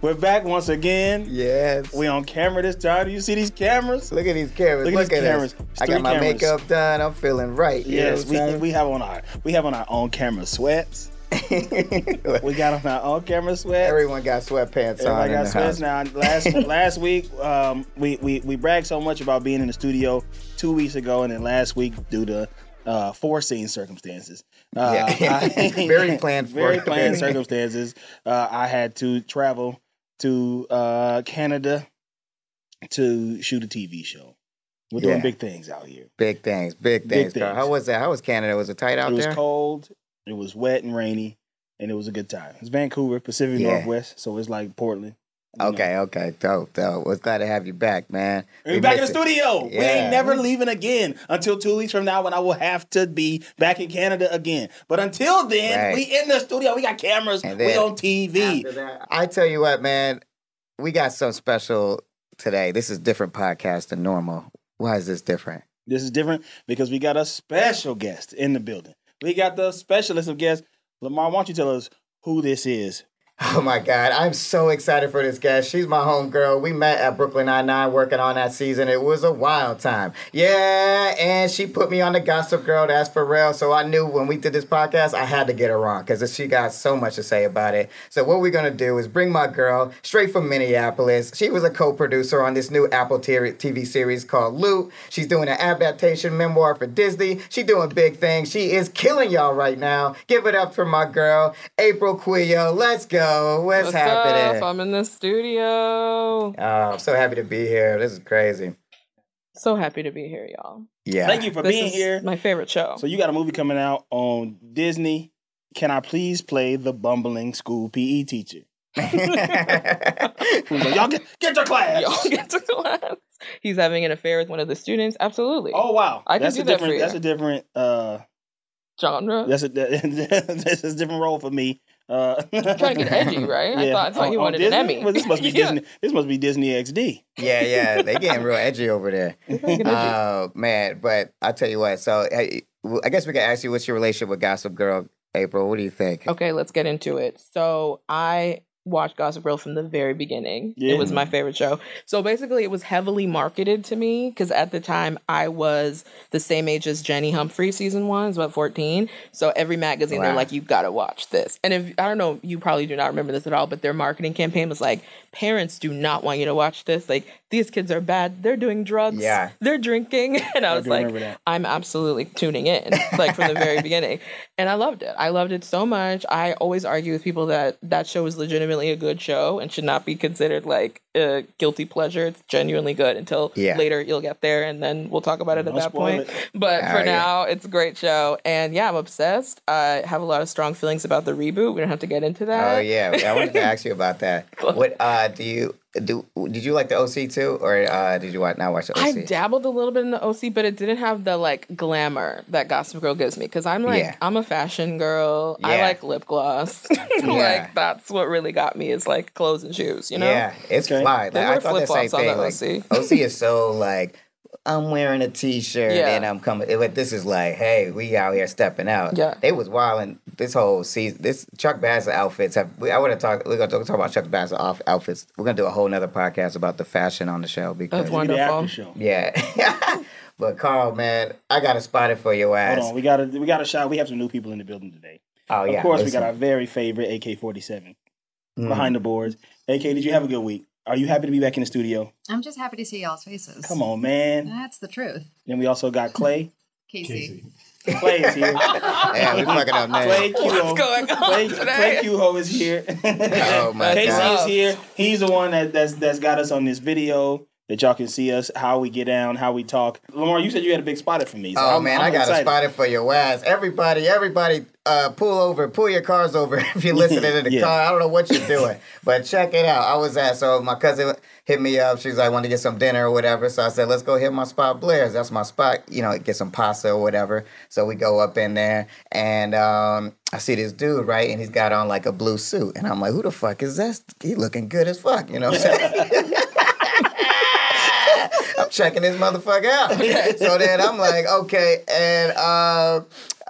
We're back once again. Yes. We on camera this time. Do you see these cameras? Look at these cameras. Look Look, at at, these cameras. I got my cameras. makeup done. I'm feeling right. You Yes, know we, we have on our we have on our own camera sweats. We got on our own camera sweats. Everyone got sweatpants Everybody on in got sweats house. now. Last last week, um, we, we we bragged so much about being in the studio two weeks ago, and then last week due to uh, foreseen circumstances. Uh, Yeah. I- Very planned for. very planned circumstances. Uh, I had to travel to uh, Canada to shoot a TV show. We're doing big things out here. Big things, big Big things, Carl. things. How was that? How was Canada? Was it tight out there? it was there? cold. It was wet and rainy, and it was a good time. It's Vancouver, Pacific Yeah. Northwest, so it's like Portland. You know. Okay, okay, dope, dope. Was glad to have you back, man. We're We back in the it. studio. We ain't never leaving again until two weeks from now when I will have to be back in Canada again. But until then, Right. we in the studio. We got cameras. And we then on TV. That, I tell you what, man, we got some special today. This is different podcast than normal. Why is this different? This is different because we got a special guest in the building. We got the specialist of guests. Lamar, why don't you tell us who this is? Oh my God, I'm so excited for this guest. She's my homegirl. We met at Brooklyn Nine-Nine working on that season. It was a wild time. Yeah, and she put me on the Gossip Girl. That's for real. So I knew when we did this podcast, I had to get her on because she got so much to say about it. So what we're going to do is bring my girl straight from Minneapolis. She was a co-producer on this new Apple TV series called Loot. She's doing an adaptation memoir for Disney. She doing big things. She is killing y'all right now. Give it up for my girl, April Quioh. Let's go. What's, What's happening? up? I'm in the studio. Oh, I'm so happy to be here. This is crazy. So happy to be here, y'all. Yeah. Thank you for This being is here. My favorite show. So you got a movie coming out on Disney. Can I please play the bumbling school PE teacher? Like, Y'all get, get to class. y'all get to class. He's having an affair with one of the students. Absolutely. Oh wow, I can that's do a that for different. you. That's a different. Uh, Genre. that's a this is a different role for me. Uh, Trying to get edgy, right? I thought- I thought you On- on wanted an Emmy. Well, this must be Yeah. Disney. This must be Disney XD. yeah, yeah. They getting real edgy over there. Get edgy. Oh man, but I tell you what. So hey, well, I guess we can ask you, what's your relationship with Gossip Girl, April? What do you think? Okay, let's get into it. So I watched Gossip Girl from the very beginning. Yeah. It was my favorite show. So basically, it was heavily marketed to me because at the time I was the same age as Jenny Humphrey. Season one is about fourteen. So every magazine they're like, "You've got to watch this." And if I don't know, you probably do not remember this at all, but their marketing campaign was like, "Parents do not want you to watch this. Like these kids are bad. They're doing drugs. Yeah. they're drinking." And I I was like. I'm absolutely tuning in, like from the very beginning. And I loved it. I loved it so much. I always argue with people that that show is legitimately a good show and should not be considered like a guilty pleasure. It's genuinely good until Yeah. later you'll get there and then we'll talk about it Don't at that point. it. But Oh, for yeah. now, it's a great show. And yeah, I'm obsessed. I have a lot of strong feelings about the reboot. We don't have to get into that. Oh yeah, I wanted to ask you about that. What uh, do you do? Did you like the OC too, or uh, did you watch, not watch the OC? I dabbled a little bit in the OC, but it didn't have the like glamour that Gossip Girl gives me. Because I'm like, Yeah. I'm a fashion girl. I like lip gloss. Yeah. like that's what really got me is like clothes and shoes. You know? Yeah, it's Okay. fly. They Like, I thought the same flip-flops on thing. the Like OC is so like. I'm wearing a t-shirt Yeah. and I'm coming. But this is like, hey, we out here stepping out. Yeah. they was wilding this whole season. This Chuck Bassett outfits have. We, I want to talk. We're gonna talk about Chuck Bassett off outfits. We're gonna do a whole nother podcast about the fashion on the show because That's Give me the Wonderful. after show. yeah. but Carl, man, I got a spotted for your ass. Hold on, we got to we got a shot. We have some new people in the building today. Oh yeah, of course, we got our very favorite AK forty seven Mhm. behind the boards. AK, did you have a good week? Are you happy to be back in the studio? I'm just happy to see y'all's faces. Come on, man. That's the truth. Then we also got Clay. Casey. Clay is here. Yeah, we fucking up names. Clay Q. What's going on Clay, today? Clay Q-Ho is here. Oh, my Casey God. is here. He's the one that, that's that's got us on this video that y'all can see us, how we get down, how we talk. Lamar, you said you had a big spotted for me. so Oh I'm- man, I'm I got excited. a spotted for your ass. Everybody, everybody, uh, pull over, pull your cars over if you're listening in the Yeah. car. I don't know what you're doing, but check it out. I was at so my cousin hit me up. She's like, I want to get some dinner or whatever. So I said, let's go hit my spot, Blair's. That's my spot. You know, get some pasta or whatever. So we go up in there, and um, I see this dude right, and he's got on like a blue suit, and I'm like, who the fuck is this? He looking good as fuck. You know what I'm checking this motherfucker out. So then I'm like, okay, and uh,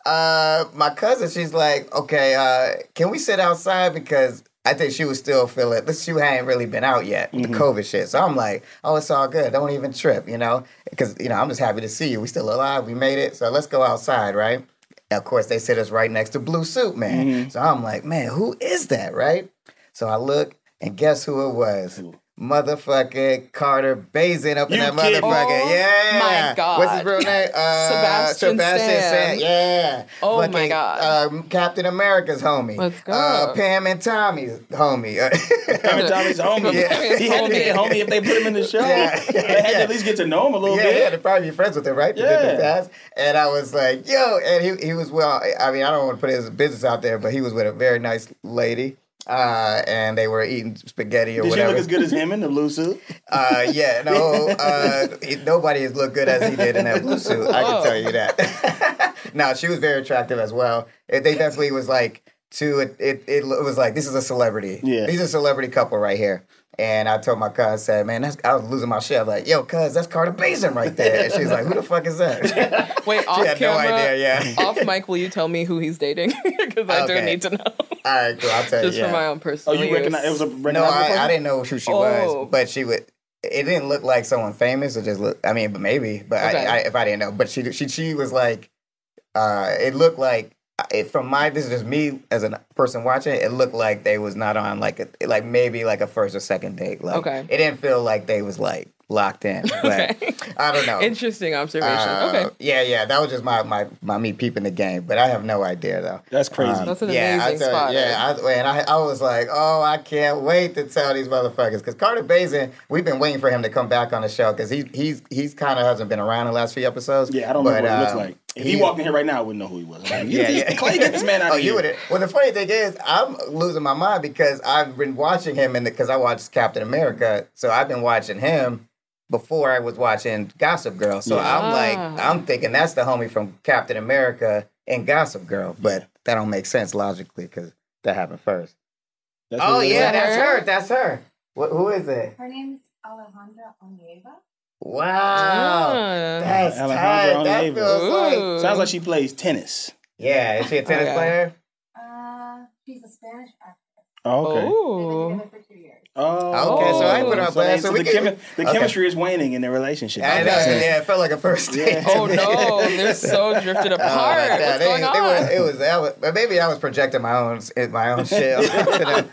uh, my cousin, she's like, okay, uh, can we sit outside because I think she was still feeling this. She hadn't really been out yet with the COVID shit. So I'm like, oh, it's all good. Don't even trip, you know, because you know I'm just happy to see you. We still alive. We made it. So let's go outside, right? Of course, they sit us right next to Blue Suit Man. So I'm like, man, who is that, right? So I look, and guess who it was? Motherfucking Carter Baizen up in You that kidding? motherfucker. Oh yeah. my God. What's his real name? Uh, Sebastian Stan. Yeah. Oh my God. Um, Captain America's homie. Let's go. Uh, Pam and Tommy's homie. Pam and Tommy's homie. Yeah. He had to be a homie if they put him in the show. Yeah. They had to at least get to know him a little yeah, bit. yeah, to probably be friends with him, right? Yeah. the pass. And I was like, yo, and he, he was well. I mean, I don't want to put his business out there, but he was with a very nice lady. Uh, and they were eating spaghetti or Did she whatever. look as good as him in the blue suit? Uh, yeah, no, uh, nobody has looked good as he did in that blue suit. I can tell you that. now she was very attractive as well. It, they definitely was like to It, it it was like this is a celebrity. Yeah. these are a celebrity couple right here. And I told my cousin, I said, man, that's, I was losing my shit. I was like, yo, cuz, that's Carter Baizen right there. And she's like, who the fuck is that? Wait, off had no camera, idea, yeah. off mic, will you tell me who he's dating? Because I do Okay. need to know. All right, cool. I'll tell you. Just yeah. for my own personal Oh, personal you recognize it was a No, I. I didn't know who she Oh. was, but she would. It didn't look like someone famous. It just looked. I mean, but maybe. But Okay. I, I, if I didn't know, but she she she was like. Uh, it looked like it, from my this is just me as a person watching it. It looked like they was not on like a like maybe like a first or second date. Like Okay. it didn't feel like they was like locked in. But Okay. I don't know. Interesting observation. Uh, okay. Yeah, yeah, that was just my my my me peeping the game, but I have no idea though. That's crazy. Um, That's an yeah, I amazing tell spot. Yeah, I, man, I, I was like, oh, I can't wait to tell these motherfuckers because Carter Baizen, we've been waiting for him to come back on the show because he he's he's kind of hasn't been around the last few episodes. yeah, I don't but, know what he looks um, like. If he, walked in here right now, I wouldn't know who he was. Like, Yeah, yeah. Clay, get this man out Oh, of you here. would. Well, the funny thing is, I'm losing my mind because I've been watching him and because I watched Captain America, so I've been watching him before I was watching Gossip Girl. So Yeah. I'm like. I'm thinking that's the homie from Captain America and Gossip Girl, but that don't make sense logically because that happened first. That's Oh yeah, that's her? her. That's her. What, who is it? Her name's Alejandra Onieva. Wow, Ah. that's Alejandra tight. That Onieva. feels like Sounds like she plays tennis. yeah. Is she a tennis Okay. player? Uh, she's a Spanish actress. Oh, okay. Oh. together for two years. Oh, Okay, so I put her on so, blast. so So the, can- chemi- the okay. chemistry is waning in their relationship. I know, yeah, it felt like a first date. Yeah. Oh no, they're so drifted Oh, apart. my God. What's They- going they on? were- it was that was, but maybe I was projecting my own my own shit. onto them.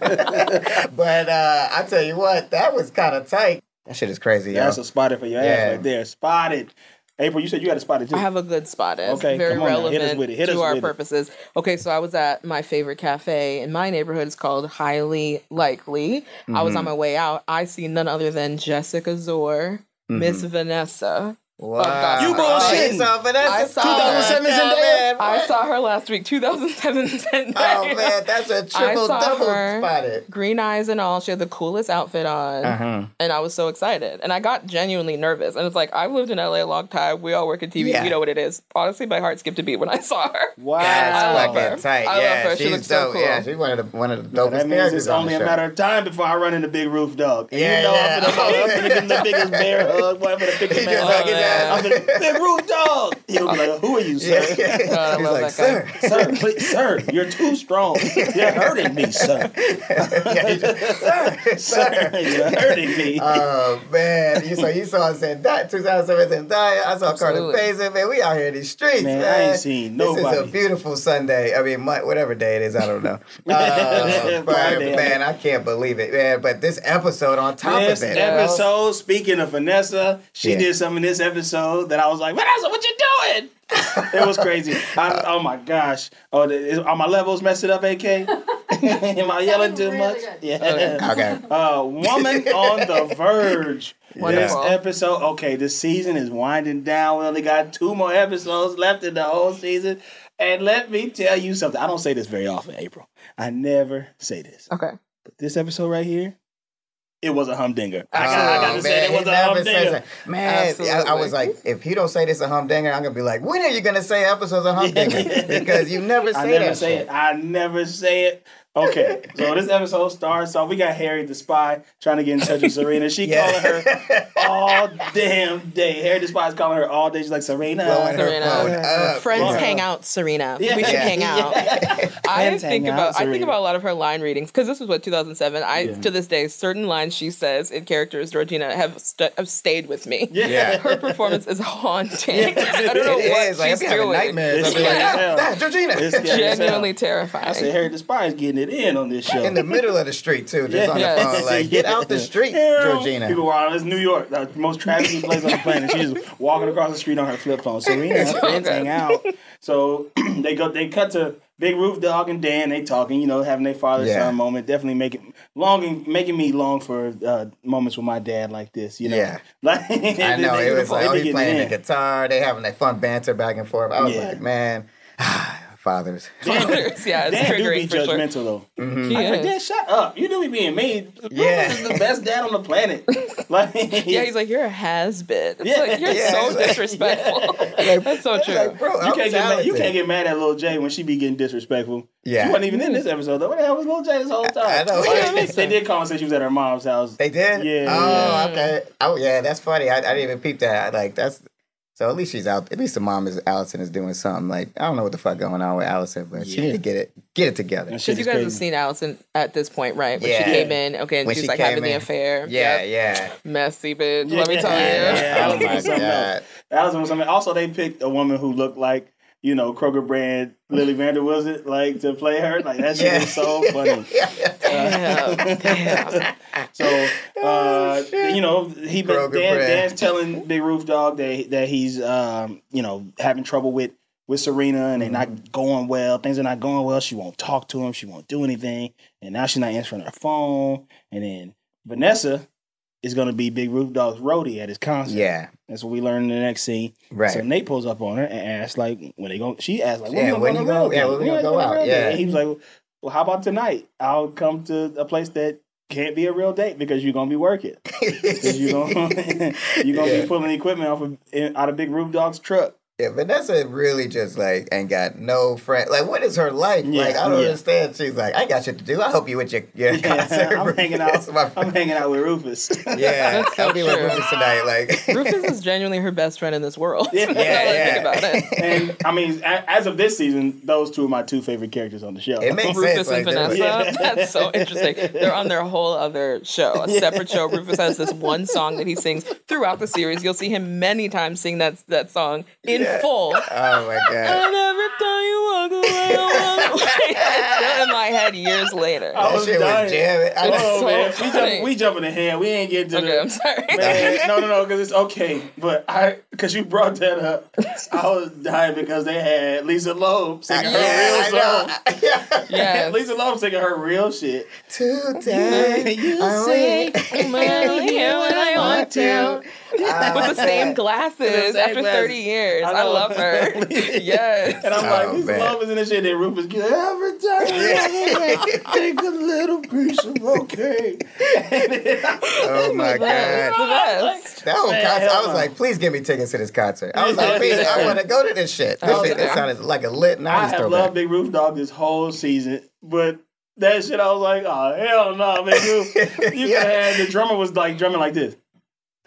but uh, I tell you what, that was kind of tight. That shit is crazy, yo. That's a spotted for your ass Yeah. right there. Spotted. April, you said you had a spotted too. I have a good spot. It's Okay, very come on relevant Hit us with it. Hit us to our with it. purposes. Okay, so I was at my favorite cafe in my neighborhood. It's called Highly Likely. I was Mm-hmm. on my way out. I see none other than Jessica Szohr, Miss Mm-hmm. Vanessa. Wow. You bullshitting. Oh, you saw Vanessa? I saw 2007 Yeah, Zendaya? man. I saw her last week, 2007 Zendaya. Oh man, that's a triple double her. spotted. Green eyes and all. She had the coolest outfit on. Uh-huh. And I was so excited. And I got genuinely nervous. And it's like, I've lived in LA a long time. We all work in TV. Yeah. We know what it is. Honestly, my heart skipped a beat when I saw her. wow. That's I love fucking her. tight. I love yeah, her. She she's looks so cool. Yeah, she's one of the one of the That dopest means characters it's on only the a matter of time before I run into Big Roof Dog. And Yeah, you know yeah. I'm gonna, I'm gonna give him the biggest bear hug. Boy, I'm gonna pick him man just up. Hug his ass. I'm gonna, Big Roof Dog. He'll be like, "Who are you, sir?" Yeah, yeah. God, I He's love like, that guy. sir. sir, please, sir, you're too strong. You're hurting me, sir. Yeah, he just, sir, Sir, sir. you're hurting me. Oh man, you so you saw Zendaya, 2007 Zendaya. I saw Carter Absolutely. Man, we out here in these streets, Man, man. I ain't seen nobody. This is a beautiful Sunday. I mean, Mon- whatever day it is, I don't know. Uh, but Friday. man, I can't believe it, man. But this episode on top this of it, episode, speaking of Vanessa, she Yeah. did something in this episode that I was like, Vanessa, what you doing? it was crazy. I, oh my gosh. Oh, the, is, are my levels messing up, AK? Am I yelling too Really much? good. Yeah. Okay. Okay. Uh, woman on the verge. Wonderful. This episode, okay, the season is winding down. We only got two more episodes left in the whole season. And let me tell you something. I don't say this very often, April. I never say this. Okay. But this episode right here, it was a humdinger. I got, Oh, I got to say it was a humdinger. Man, I, I was like, if he don't say this a humdinger, I'm gonna be like, when are you gonna say episodes of humdinger? because you never say I never that. say shit. it. I never say it. Okay, so this episode starts off. We got Harry the spy trying to get in touch with Serena. She Yeah. calling her all damn day. Harry the spy is calling her all day. She's like Serena. Blowing her Serena. phone up. Friends Yeah. hang out, Serena. Yeah. We should Yeah. hang out. I think out, about I think about a lot of her line readings because this was what 2007. I Yeah. to this day certain lines she says in characters Georgina have st- have stayed with me. Yeah. Her performance is haunting. I don't know It what is. Like, she's I'm having doing. nightmares. It's I'll be like, scary as hell. ah, ah, Georgina. It's scary as hell. Genuinely terrifying. I said Harry the spy is getting it in on this show. in the middle of the street too, just on the phone. Like, get out the street, Georgina. People were on this New York, the most trafficked place on the planet. She's just walking across the street on her flip phone. Serena and her friends hang out. So they go. They cut to Big Roof Dog and Dan. They talking. You know, having their father son Yeah. moment. Definitely making longing, making me long for uh, moments with my dad like this. You know, Yeah. like I know it was like, oh, they he's be playing the getting it in. guitar. They having that fun banter back and forth. I was Yeah. like, man, fathers. Fathers, yeah, it's Dan do be triggering for sure. judgmental though. Mm-hmm. He I like. Dad, shut up. You do be being mean. Yeah. Rufus is the best dad on the planet. Like, Yeah, he's like, you're a has been. It's Yeah. like, you're Yeah, so it's like- disrespectful. That's so true. Like, bro, You can't, get mad, you can't get mad at Lil Jay when she be getting disrespectful. Yeah. She wasn't even in this episode though. What the hell was Lil Jay this whole time? I know. Oh, yeah, they, they did call and say she was at her mom's house. They did. Yeah, Oh, yeah. okay. Oh, yeah. That's funny. I, I didn't even peep that. Like that's. So at least she's out. At least the mom is Allison is doing something. Like I don't know what the fuck going on with Allison, but she Yeah. need to get it get it together. Because you is guys have seen Allison at this point, right? When Yeah. she came in, okay, and When she's she like came having the in. affair. Yeah, Yep. yeah. Messy bitch, Yeah, let me tell you. yeah. Oh Allison was something god. Allison was something. Also, they picked a woman who looked like you know Kroger brand Lily van der Woodsen, like to play her. Like that shit Yeah. is so funny. Damn, damn. So, uh, you know, he been Dan. Dan's telling Big Roof Dog that that he's um, you know having trouble with with Serena and they're Mm-hmm. not going well. Things are not going well. She won't talk to him. She won't do anything. And now she's not answering her phone. And then Vanessa is going to be Big Roof Dog's roadie at his concert. Yeah. That's what we learn in the next scene. Right. So Nate pulls up on her and asks like when they go. She asks like when Yeah, you when you go on go- the yeah, when When gonna you go out? Yeah. And he was like, well, how about tonight? I'll come to a place that can't be a real date because you're gonna be working. you gonna you gonna Yeah. be pulling equipment off of in- out of Big Roof Dog's truck. Yeah, Vanessa really just like ain't got no friend. Like, what is her life? Yeah, like, I don't yeah. understand. She's like, I got shit to do. I hope you with your your Yeah, concert. I'm hanging out. My I'm hanging out with Rufus. Yeah, That's so I'll be with. Rufus tonight. Like, Rufus is genuinely her best friend in this world. Yeah, Now that I yeah. think about it. and I mean, as of this season, those two are my two favorite characters on the show. it makes Rufus sense. Like, and they're- Vanessa. Yeah. That's so interesting. They're on their whole other show, a separate show. Rufus has this one song that he sings throughout the series. You'll see him many times sing that that song in Yeah. full. Oh my god. And every time you walk away, I walk away. It's still in my head years later. I That was shit dying. was jamming. I It's know. Oh so man, we funny. jump, we jumping ahead. We ain't getting to Okay, the. I'm sorry. Man, no, no, no, because it's okay. But I, because you brought that up, I was dying because they had Lisa Loeb singing her yeah, real I song. Yeah. Lisa Loeb singing her real shit. Today, You I say wait. I'm out here when I want to. Ah. With the same glasses the same after glasses. 30 years. I I, love her. yes. And I'm Oh, like, Lisa man. Loeb is in this shit, and Rufus gets every time they take a little piece of okay. Oh my That's god. the best. That whole Man, concert, I was no. like, please give me tickets to this concert. I was like, please. I want to go to this shit. This Oh, shit yeah. it sounded like a lit night. I have loved Big Roof Dog this whole season, but that shit, I was like, oh hell no, Big Roof. You Yeah. could have had the drummer was like drumming like this.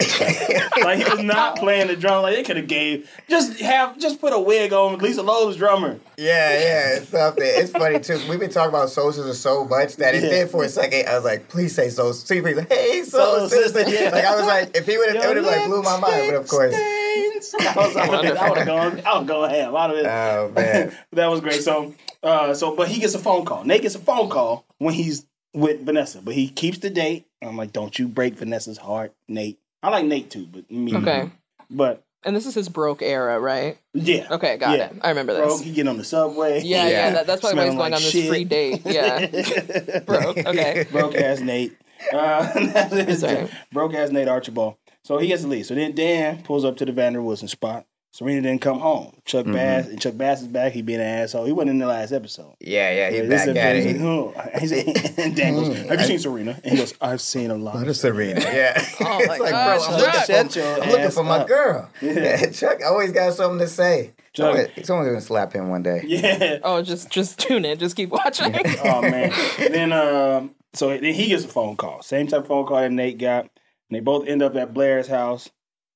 like he was not playing the drum. Like they could have gave just have just put a wig on Lisa Loeb's drummer. Yeah, yeah, it's something. It's funny too. We've been talking about soul sisters so much that it Yeah. did for a second. I was like, please say soul. See, please, hey, soul, Soul sister. sister, yeah. Like I was like, if he would have, it would have like blew my mind. But of course, Stains. I was I would have gone. I would go ham. I'd have been. oh man, that was great. So, uh, so but he gets a phone call. Nate gets a phone call when he's with Vanessa, but he keeps the date. I'm like, don't you break Vanessa's heart, Nate. I like Nate too, but me, Okay. but And this is his broke era, right? yeah, Okay, got Yeah. it. I remember Bro, this. he get on the subway. Yeah, yeah, Yeah. that, that's probably why he's Smelling going like on this shit. free date. Yeah. broke. Okay. broke ass Nate. Uh, that is That's right. broke ass Nate Archibald. So he has to leave. So then Dan pulls up to the van der Woodsen spot. Serena didn't come home. Chuck Mm-hmm. Bass and Chuck Bass is back. He being an asshole. He wasn't in the last episode. Yeah, yeah, he's This back at it. he's like, oh. and Dan goes, "Have you seen Serena?" And he goes, "I've seen a lot." What of Serena? Yeah. Oh it's my like, gosh, bro, I'm looking, for, I'm looking for my up. girl. Yeah. Chuck always got something to say. Chuck- Someone, someone's gonna slap him one day. Yeah. Oh, just just tune in. Just keep watching. Oh man. then um, so then he gets a phone call. Same type of phone call that Nate got. And they both end up at Blair's house,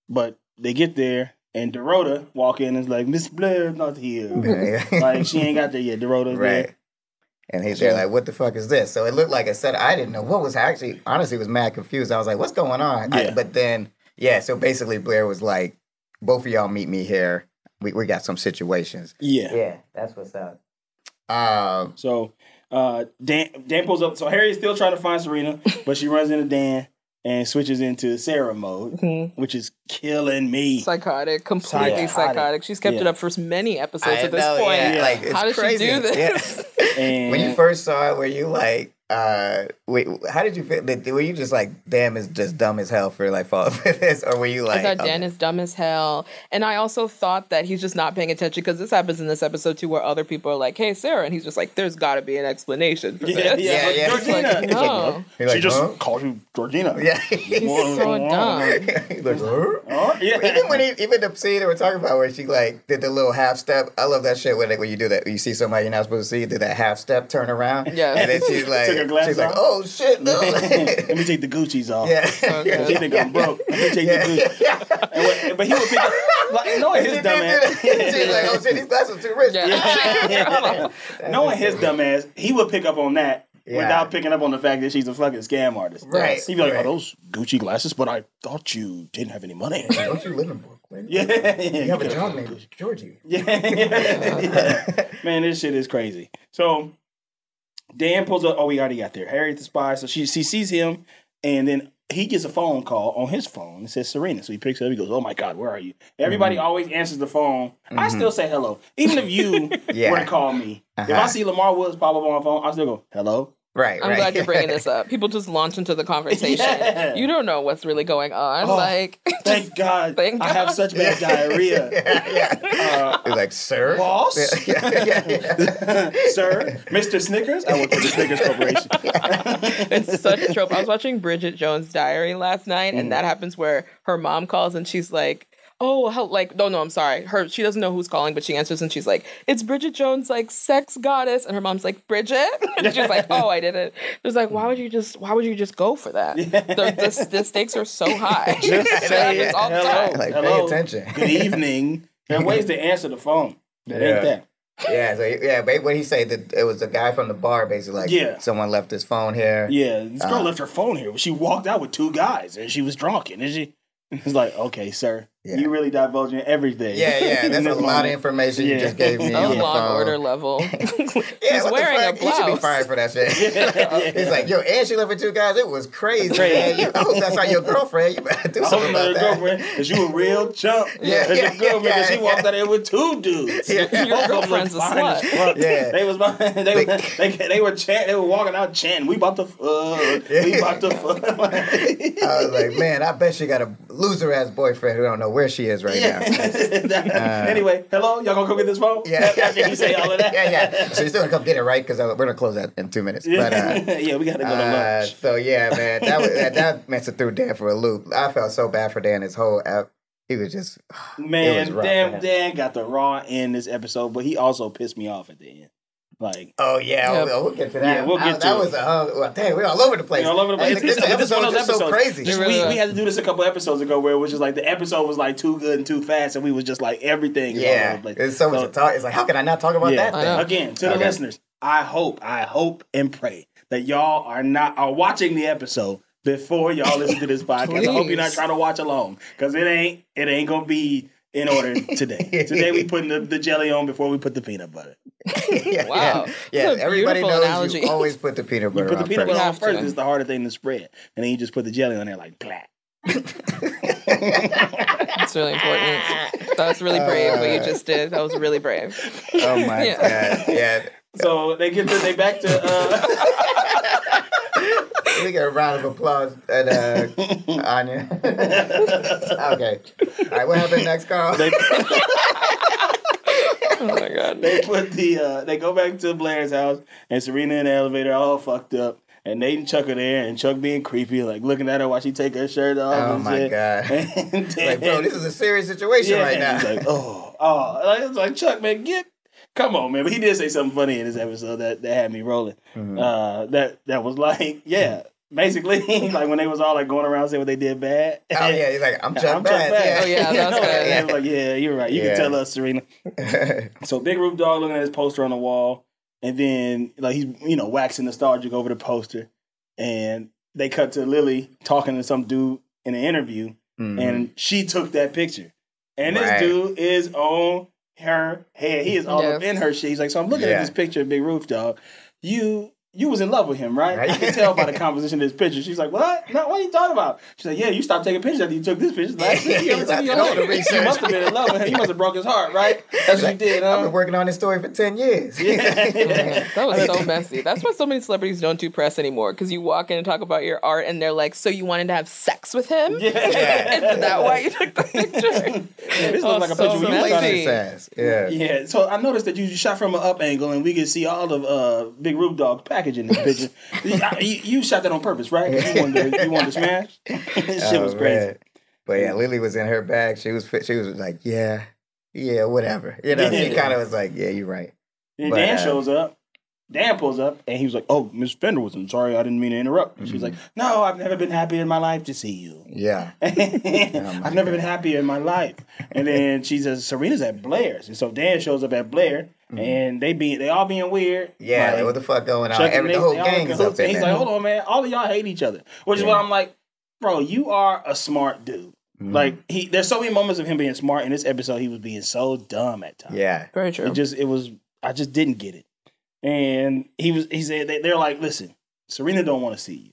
but they get there and Dorota walk in and is like, Miss Blair's not here. like she ain't got there yet. Dorota's right. there. And he's there like, what the fuck is this? So it looked like a set. I didn't know what was actually. Honestly, was mad confused. I was like, what's going on? I- but then, yeah. So basically, Blair was like, both of y'all meet me here. We we got some situations. Yeah. Yeah, that's what's up. Um, So uh, Dan Dan pulls up. So Harry is still trying to find Serena, but she runs into Dan and switches into Sarah mode, Mhm. which is killing me. Psychotic, completely Psychotic. psychotic. She's kept it up for many episodes I at this know, point. yeah, Yeah. like it's How did she crazy. do this? Yeah. And when you first saw it, were you like, uh, wait, how did you feel? Did, were you just like, damn, is just dumb as hell for like falling for this, or were you like, I thought Dan okay. is dumb as hell. And I also thought that he's just not paying attention because this happens in this episode too, where other people are like, hey, Sarah. And he's just like, there's got to be an explanation for yeah, this. yeah, Yeah, yeah. Georgina. Like, It's like, no. You're like, she just huh? called you Georgina. yeah, He's so dumb. He's like, huh? Yeah. Even when he, even the scene that we're talking about where she like did the little half step, I love that shit when they, when you do that. When you see somebody you're not supposed to see, do that half step, turn around, Yeah. and then she's like, Took her glasses she's like, off. oh shit, no, Let me take the Gucci's off. yeah, Okay. She think I'm broke. Let me take yeah. the Gucci. And what- but he would pick up, like, knowing his did dumb ass. that. She's like, oh shit, these glasses are too rich. Yeah. knowing his dumb ass, he would pick up on that Yeah. without picking up on the fact that she's a fucking scam artist. Right, He'd be like, right. "Are those Gucci glasses?" But I thought you didn't have any money. Don't you live in Brooklyn? yeah, You have a job named Georgie. Yeah, yeah. man, this shit is crazy. So Dan pulls up. Oh, we already got there. Harriet the spy. So she she sees him, and then he gets a phone call on his phone. It says Serena. So he picks up. He goes, "Oh my God, where are you?" Everybody always answers the phone. I still say hello, even if you Yeah. were to call me. If Uh-huh. I see Lamar Woods pop up on my phone, I still go, "Hello." Right, I'm right. glad you're bringing this up. People just launch into the conversation. Yeah. You don't know what's really going on. Oh, like, Thank God, Thank God. I have such bad diarrhea. yeah, yeah. Uh, You're like, sir, Boss, Yeah, yeah, yeah. sir, Mr. Snickers. I work for the Snickers Corporation. it's such a trope. I was watching Bridget Jones' Diary last night, and that happens where her mom calls and she's like, "Oh, hell, like, no, no, I'm sorry." Her she doesn't know who's calling, but she answers and she's like, "It's Bridget Jones, like sex goddess," and her mom's like, "Bridget," and she's like, "Oh, I didn't." It's like, why would you just why would you just go for that? The, the, the stakes are so high. Just say happens all the hello. time. Like, Hello. pay attention. Good evening. There are ways to answer the phone. It Yeah. ain't that. Yeah, so yeah, but what he say that it was a guy from the bar, basically. Like, Yeah. someone left his phone here. Yeah, this girl Uh. left her phone here. She walked out with two guys and she was drunk. And she it's like, okay, sir, Yeah. you really divulging everything. Yeah, yeah, that's a this lot of moment. information you just gave me. That on was the law and order level. Yeah, She's what the wearing a fuck? He should be fired for that shit. Yeah. He's like, yo, and she left with two guys. It was crazy. Crazy. Man. You, I hope that's not your girlfriend. You better do I hope something not about your that. girlfriend, because you a real chump. Yeah, That's yeah, your girlfriend, because yeah, she walked yeah. out there with two dudes. Yeah. Your Both girlfriend's a look slut. Yeah. They was behind- they, They- they, they, they were chant, they were walking out chanting, "We about to fuck, we about to fuck." I was like, man, I bet she got a loser ass boyfriend who don't know where she is right now. anyway, hello, y'all gonna come get this phone? Uh, Yeah. You say all of that. yeah, yeah. So you're still gonna come get it right because we're gonna close that in two minutes. But uh, yeah, we gotta go to Uh, lunch. so yeah, man, that was, that, that meant to threw Dan for a loop. I felt so bad for Dan. His whole app, he was just Man, was rough, damn, man. Dan got the raw end this episode, but he also pissed me off at the end. Like, oh yeah, Yep. we'll, we'll get to that. Yeah, we'll get I- to that it. was a uh, well, damn, we're all over the place. you know, all over the place. This, this, It's- it's one episode of is those just so episodes. crazy. It we, we had to do this a couple episodes ago where it was just like the episode was like too good and too fast, and we was just like everything. is all over yeah, it's so much So- to talk. It's like, how can I not talk about Yeah. that? Thing? Again, to the Okay. listeners, I hope, I hope and pray that y'all are not are watching the episode before y'all listen to this podcast. I hope you're not trying to watch along because it ain't it ain't gonna be in order today. today we putting the, the jelly on before we put the peanut butter. yeah, Wow. yeah, yeah. Everybody knows analogy. you always put the peanut You butter put the on peanut first. butter on first. It's the harder thing to spread, and then you just put the jelly on there like black. It's really important. That was really brave what you just did. That was really brave. Oh my Yeah. god, yeah. So they get to they back to uh, we get a round of applause at uh, Anya. okay. All right, what happened next, Carl? They, Oh my god. they put the uh, they go back to Blair's house and Serena in the elevator all fucked up. And Nate and Chuck are there, and Chuck being creepy, like looking at her while she take her shirt off. Oh and my shit. God. And then, like, bro, this is a serious situation yeah, right now. He's like, oh, oh, like, it's like Chuck, man, get, come on, man. But he did say something funny in this episode that, that had me rolling. Mhm. Uh, that that was like, yeah, basically, like when they was all like going around saying what they did bad. oh yeah, he's like, I'm Chuck I'm Bass. Chuck Bass. Oh, yeah, that was good. And I was like, yeah, you're right. You Yeah. can tell us, Serena. So Big Roof Dog looking at his poster on the wall, and then like he's you know waxing nostalgic over the poster, and they cut to Lily talking to some dude in an interview, Mhm. and she took that picture, and Right. this dude is on her head. He is all up in her shit. He's like, so I'm looking Yeah. at this picture of Big Roof Dog. You. You was in love with him, right? Right. I can tell by the composition of this picture. She's like, "What? No, what are you talking about?" She's like, "Yeah, you stopped taking pictures after you took this picture last week. You, He's like, you, "I you must have been in love with him. You must have broke his heart, right? That's what you did, I've been working on this story for 10 years. Yeah. That was so messy. That's why so many celebrities don't do press anymore because you walk in and talk about your art and they're like, "So you wanted to have sex with him? Yeah. Is that why you took the picture?" this Oh, looks like a so picture we messy. shot. His ass. Yeah. Yeah, so I noticed that you shot from an up angle, and we could see all of uh, Big Roof Dog's package in this picture. you, you- shot that on purpose, right? You wanted to, you wanted to smash. this shit was Oh, crazy. man. But yeah, Lily was in her bag. She was she was like, yeah, yeah, whatever. You know, she kind of was like, yeah, you're right. And But, Dan uh, shows up. Dan pulls up, and he was like, "Oh, Miss Fender was in. Sorry, I didn't mean to interrupt." And She's like, "No, I've never been happy in my life to see you." Yeah. I've never been happier in my life. And then she says, Serena's at Blair's. And so Dan shows up at Blair and they be they all being weird. Mm-hmm. Yeah, Like, what the fuck going on? Chuck Every, the whole they all in gang is up in And he's there. like, hold on, man. All of y'all hate each other. Which is Yeah. why I'm like, bro, you are a smart dude. Mhm. Like he there's so many moments of him being smart. In this episode, he was being so dumb at times. yeah. Very true. It just it was I just didn't get it. And he was he said they, they're like, listen, Serena don't want to see you.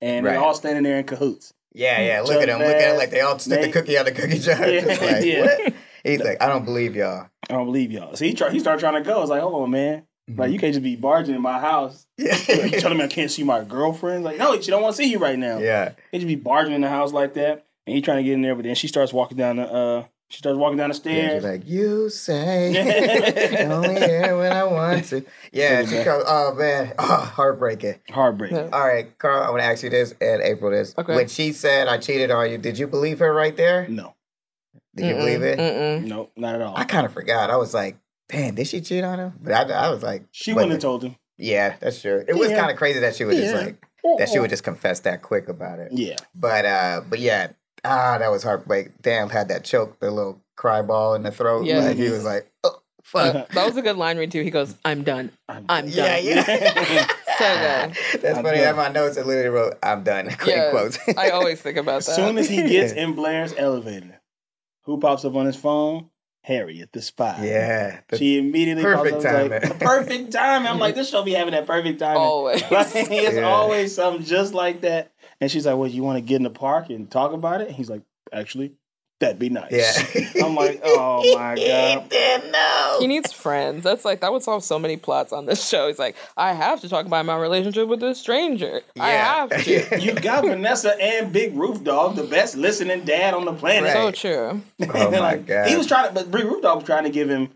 And Right. they're all standing there in cahoots. Yeah, yeah. Look at them. Look at them like they all stick the cookie on the cookie jar. Yeah, like, yeah. He's like, I don't believe y'all. I don't believe y'all. So he try, he started trying to go. I was like, hold on, man. Like you can't just be barging in my house. Yeah. Like, you telling me I can't see my girlfriend? Like, no, she don't want to see you right now. yeah. He just be barging in the house like that, and he trying to get in there, but then she starts walking down the uh, she starts walking down the stairs. she's like, you say only here when I want to. Yeah, she goes, oh man, oh, heartbreaking. Heartbreaking. Yeah. All right, Carl, I want to ask you this and April this. Okay. When she said I cheated on you, did you believe her right there? No, Did you believe it? Mm-mm. no, not at all. I kind of forgot. I was like, damn, did she cheat on him? But I, I was like, she but- wouldn't have told him. Yeah, that's true. It was Yeah. kind of crazy that she would just like that she would just confess that quick about it. Yeah, But uh, but yeah, ah, that was heartbreak. Damn, had that choke, the little cry ball in the throat. Yeah. Like he was like, oh, fuck. That was a good line read too. He goes, "I'm done. I'm done." Yeah, yeah. So good. That's I'm funny. I done. have my notes. I literally wrote, "I'm done." Yeah, quotes. I always think about that. as soon as he gets in Blair's elevator, who pops up on his phone? Harriet, the spy. yeah, the- She immediately Perfect pops timing. Like, perfect timing. I'm like, this show be having that perfect timing. always. Like, it's Yeah. always something just like that. And she's like, Well, you want to get in the park and talk about it? And he's like, Actually, that'd be nice. yeah. I'm like, Oh my God. Didn't know. He needs friends. That's like that would solve so many plots on this show. He's like, I have to talk about my relationship with this stranger. I have to. You got Vanessa and Big Roof Dog, the best listening dad on the planet. So true. Oh my Like, God. He was trying to, but Big Roof Dog was trying to give him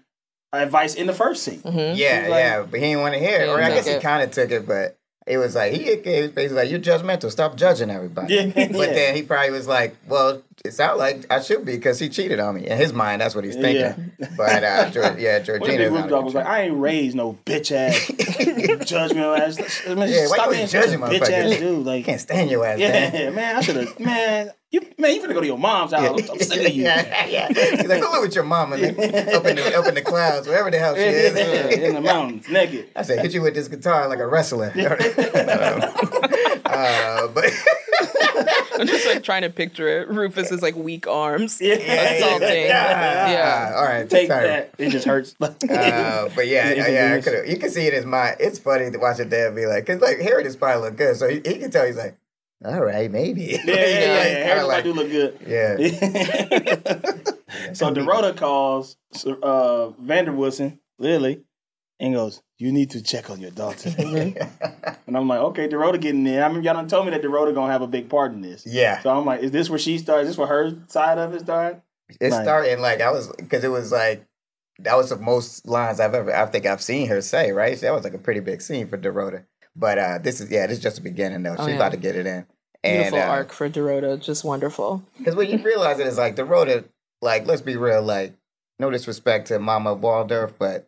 advice in the first scene. hmm Yeah, like- yeah, but he didn't want to hear it. Or I guess take he kind of took it, but it was like he, was basically like, "You're judgmental. Stop judging everybody." Yeah, But then he probably was like, "Well, it sounds like I should be because he cheated on me." In his mind, that's what he's thinking. But uh, yeah, Georgina. Dog was like, I ain't raised no bitch ass, judgmental ass. I mean, Yeah, stop being judging bitch ass dude. Like, can't stand your ass. yeah, Dan. man, I should have, man, you, man, you finna go to your mom's house. I'm sick of you. yeah, yeah. He's like, go live with your mama up in the up in the clouds, wherever the hell she Yeah, is. in the mountains, naked. I said, hit you with this guitar like a wrestler. uh, but I'm just like trying to picture it. Rufus is like weak arms. Yeah, Assaulting. Yeah. All right. Take sorry. that. It just hurts. Uh, but yeah, It's yeah, yeah, I you can see it in his mind. It's funny to watch a dad be like, because like Harry just probably look good, so he, he can tell he's like, all right, maybe. yeah, yeah, yeah. yeah. Kinda Everybody like- do look good. yeah. so Dorota calls uh, van der Woodsen, Lily, and goes, "You need to check on your daughter." and I'm like, "Okay, Dorota getting in." I mean, y'all done told me that Dorota gonna have a big part in this. yeah. So I'm like, "Is this where she starts? Is this where her side of it started?" It Like- started like I was because it was like that was the most lines I've ever I think I've seen her say. Right, that was like a pretty big scene for Dorota. But uh this is yeah, this is just the beginning though. Oh, She's yeah. about to get it in. Beautiful uh, arc for Dorota, just wonderful. Because when you realize it is like Dorota, like let's be real, like no disrespect to Mama Waldorf, but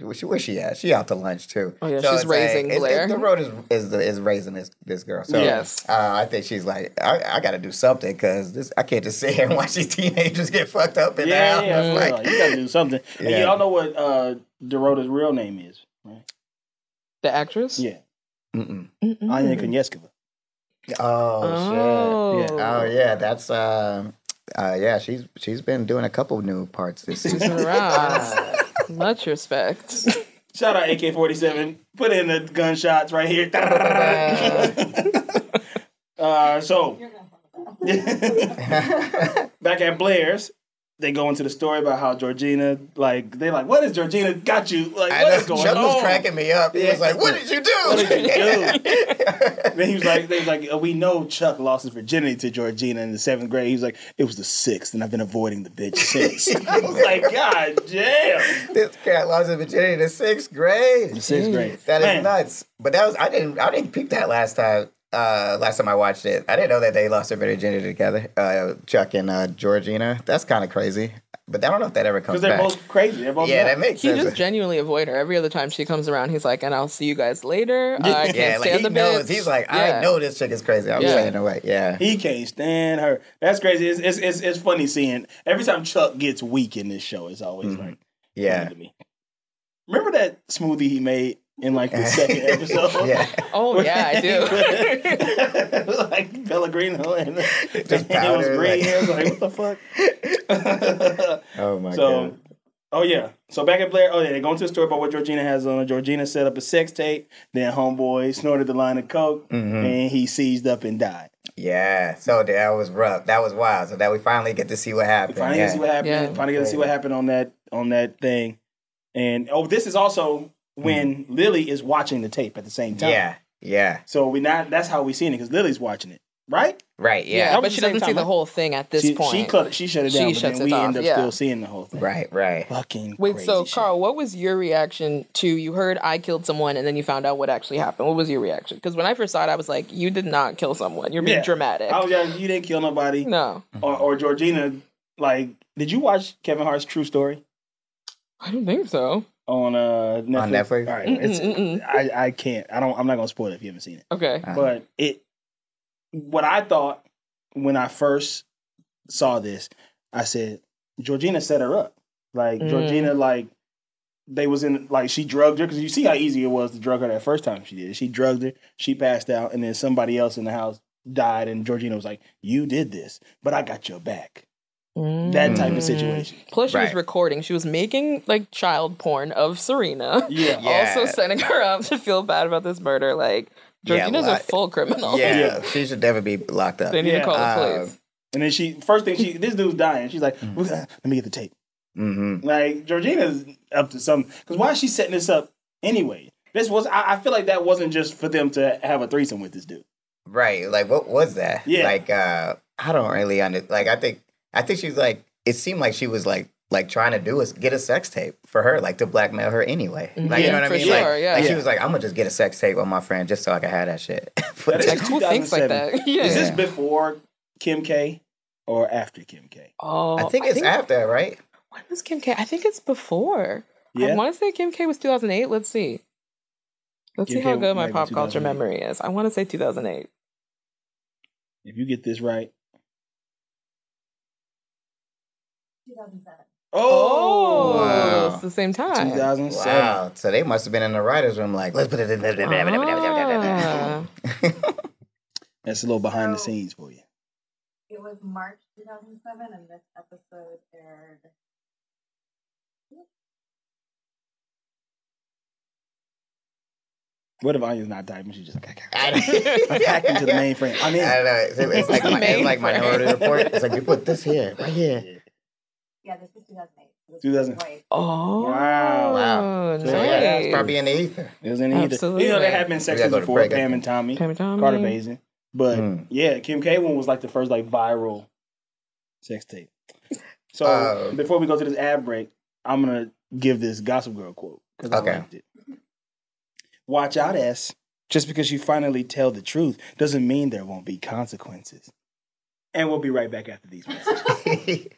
where she, where she at? She out to lunch too. Oh, yeah, So she's it's like- raising it's- Blair. it's- Dorota is is, the, is raising this this girl. So Yes. uh, I think she's like I, I got to do something because this I can't just sit here and watch these teenagers get fucked up in yeah, the house. yeah, for Like, you gotta do something. And y'all know what uh, Dorota's real name is, right? The actress? Yeah, mm-mm. Mm-mm. Anya Koneskova. Oh, Oh. shit! Oh yeah, that's um, uh, yeah. She's she's been doing a couple new parts this She's season. been around. Much respect. Shout out AK forty seven. Put in the gunshots right here. uh, so back at Blair's, they go into the story about how Georgina, like, they're like, "What is Georgina got you? Like, I what know is going Chuck on?" was cracking me up. He was like, "What did you do?" What did you do? Then he was like, "They was like, we know Chuck lost his virginity to Georgina in the seventh grade." He was like, "It was the sixth, and I've been avoiding the bitch since." I was like, "God damn!" this cat lost his virginity in the sixth grade. The sixth grade. That is Man. nuts. But that was I didn't I didn't peep that last time. Uh, last time I watched it, I didn't know that they lost their virginity together. Uh, Chuck and uh, Georgina. That's kind of crazy. But I don't know if that ever comes Because they're back. both crazy. They're both yeah, nuts. that makes sense. He sense. just genuinely avoid her. Every other time she comes around, he's like, and I'll see you guys later. Uh, I can't yeah, like stand he the knows. bitch. He's like, Yeah. I know this chick is crazy. I'm Yeah. saying the way. Yeah. He can't stand her. That's crazy. It's, it's it's it's funny seeing every time Chuck gets weak in this show. It's always Mhm. like Yeah. funny to me. Remember that smoothie he made in like the second episode? yeah. Oh yeah, I do. like Pellegrino and, Just and it was powder, green. like- I was like, what the fuck? Oh my god. so, god. oh yeah. So back at Blair, oh yeah, they go into the story about what Georgina has on. Georgina set up a sex tape. Then homeboy snorted the line of coke, Mhm. and he seized up and died. Yeah. So that was rough. That was wild. So that we finally get to see what We happened. finally yeah. get to see what happened. Yeah. Finally get to see what happened on that on that thing. And oh, this is also when mm-hmm. Lily is watching the tape at the same time. yeah. Yeah. So we not that's how we seen it because Lily's watching it, right? Right. Yeah, Yeah. But she same doesn't see the whole thing at this she, point. she cut. She shut it She down, but shuts then it we off, end up yeah. still seeing the whole thing. Right. Right. Fucking Wait, crazy so shit. Carl, what was your reaction to you heard I killed someone and then you found out what actually happened? What was your reaction? Because when I first saw it, I was like, you did not kill someone. You're being Yeah. dramatic. I was like, you didn't kill nobody. no, Or, or Georgina, like, did you watch Kevin Hart's True Story I don't think so. On uh, Netflix? On Netflix? All right, it's. I I can't. I don't. I'm not gonna spoil it if you haven't seen it. Okay. Uh, But it, what I thought when I first saw this, I said Georgina set her up. Like Mm. Georgina, like they was in like she drugged her because you see how easy it was to drug her that first time she did. She drugged her, she passed out, and then somebody else in the house died, and Georgina was like, "You did this, but I got your back." That type of Mm. situation. Plus, she was recording. She was making like child porn of Serena. Yeah. Yeah. Also setting her up to feel bad about this murder. Like Georgina's well, a full criminal. Yeah, Yeah. she should never be locked up. they need Yeah. to call the Uh, police. And then she first thing she this dude's dying. She's like, Mm. "Well, uh, "Let me get the tape." Mm-hmm. Like Georgina's up to something. Because why is she setting this up anyway? This was I, I feel like that wasn't just for them to have a threesome with this dude. Right. Like, what was that? Yeah. Like, uh, I don't really under. Like, I think, I think she's like. It seemed like she was like, like trying to do is get a sex tape for her, like to blackmail her anyway. Like, you know what I mean? sure, like, yeah. like she was like, I'm gonna just get a sex tape on my friend just so I can have that shit. That is Like who thinks like 2007. that? Yeah. Is this Yeah. before Kim K or after Kim K? oh, I think it's after, right? When was Kim K? I think it's before. Yeah. I want to say Kim K was 2008. Let's see. Let's Kim see how K good my pop culture memory is. I want to say 2008. If you get this right. 2007. Oh, Wow. it's the same time. 2007. Wow. So they must have been in the writers' room, like, let's put it in there. Ah. That's a little behind the scenes for you. It was March 2007, and this episode aired. What if Anya's not typing? She's just like, I I'm hacking to the mainframe. I'm in. I don't know. It's, it's like my, it's like Mainframe. Minority Report. It's like you put this here, right here. Yeah, this was 2008. 2000. Oh, Wow. Wow. Nice. So yeah, it's probably in the ether. It was in either. Absolutely. You know, there have been sections gotta go to before break, I Pam think. and Tommy, Pam and Tommy. Carter Baizen. But Mm. yeah, Kim K one was like the first like viral sex tape. So Uh, before we go to this ad break, I'm gonna give this Gossip Girl quote because I liked it. Watch out, S. Just because you finally tell the truth doesn't mean there won't be consequences. And we'll be right back after these messages.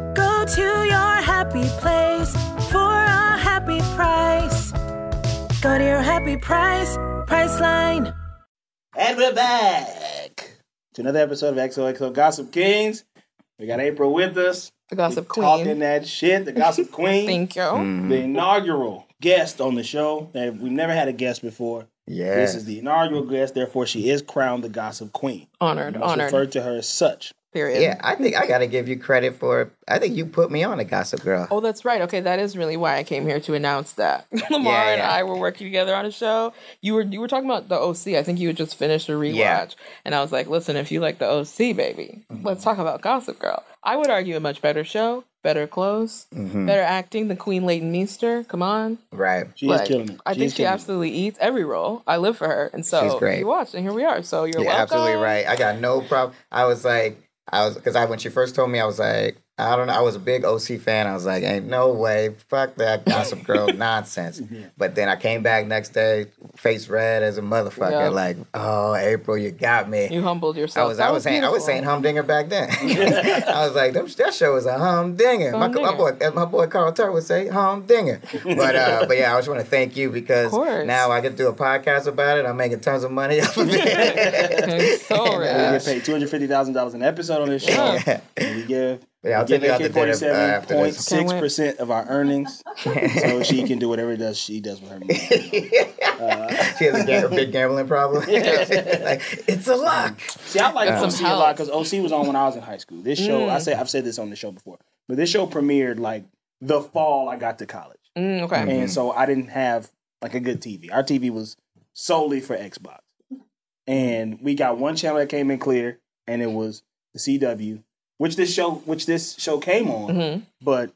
Go to your happy place for a happy price. Go to your happy price, Priceline. and we're back to another episode of XOXO Gossip Kings. We got April with us. The Gossip We Talking Queen. that shit, the Gossip Queen. Thank you. Mm. the inaugural guest on the show. That We've never had a guest before. Yeah. This is the inaugural guest, therefore she is crowned the Gossip Queen. Honored, I must honored. refer to her as such. Period. Yeah, I think I gotta give you credit for. I think you put me on a Gossip Girl. Oh, that's right. Okay, that is really why I came here to announce that Lamar Yeah, and. I were working together on a show. You were you were talking about the OC. I think you had just finished a rewatch, Yeah. and I was like, "Listen, if you like the OC, baby, let's talk about Gossip Girl." I would argue a much better show, better clothes, Mhm. better acting than Queen Leighton Meester. Come on, Right. She Like, killing it. I think she killing it. absolutely eats every role. I live for her, and so She's great. you watched, and here we are. So you're You're welcome. absolutely right. I got no problem. I was like, I was because I when she first told me, I was like, I don't know. I was a big OC fan. I was like, ain't no way. Fuck that Gossip Girl nonsense. But then I came back next day, face red as a motherfucker. Yeah. Like, oh, April, you got me. You humbled I yourself. was, That I was saying, I was saying humdinger back then. I was like, them, that show was a humdinger. My, my boy, my boy Carl Tart would say humdinger. But, uh, but yeah, I just want to thank you because now I can do a podcast about it. I'm making tons of money off of it. so We rich. get paid two hundred fifty thousand dollars an episode on this show. Yeah. And we give Yeah, I'll give take you out to AK dinner, forty uh, seven after point this. six percent of our earnings, so she can do whatever it does she does with her money. she has a, ga- a big gambling problem. like, it's a lock. See, I like Some OC a lot because OC was on when I was in high school. This show, I say I've said this on the show before, but this show premiered like the fall I got to college, Mm, okay. and so I didn't have like a good TV. Our TV was solely for Xbox, and we got one channel that came in clear, and it was the CW, which this show, which this show came on. Mhm. But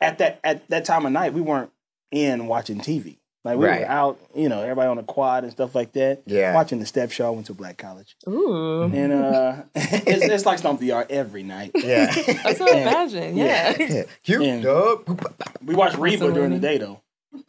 at that at that time of night, we weren't in watching TV. Like we Right. were out, you know, everybody on a quad and stuff like that. Yeah. watching the Step Show. I went to black college. Ooh. And uh, it's, it's like Stomp the Yard every night. Yeah. I can imagine. Yeah. Cute And- dog. We watched Reba during the day though.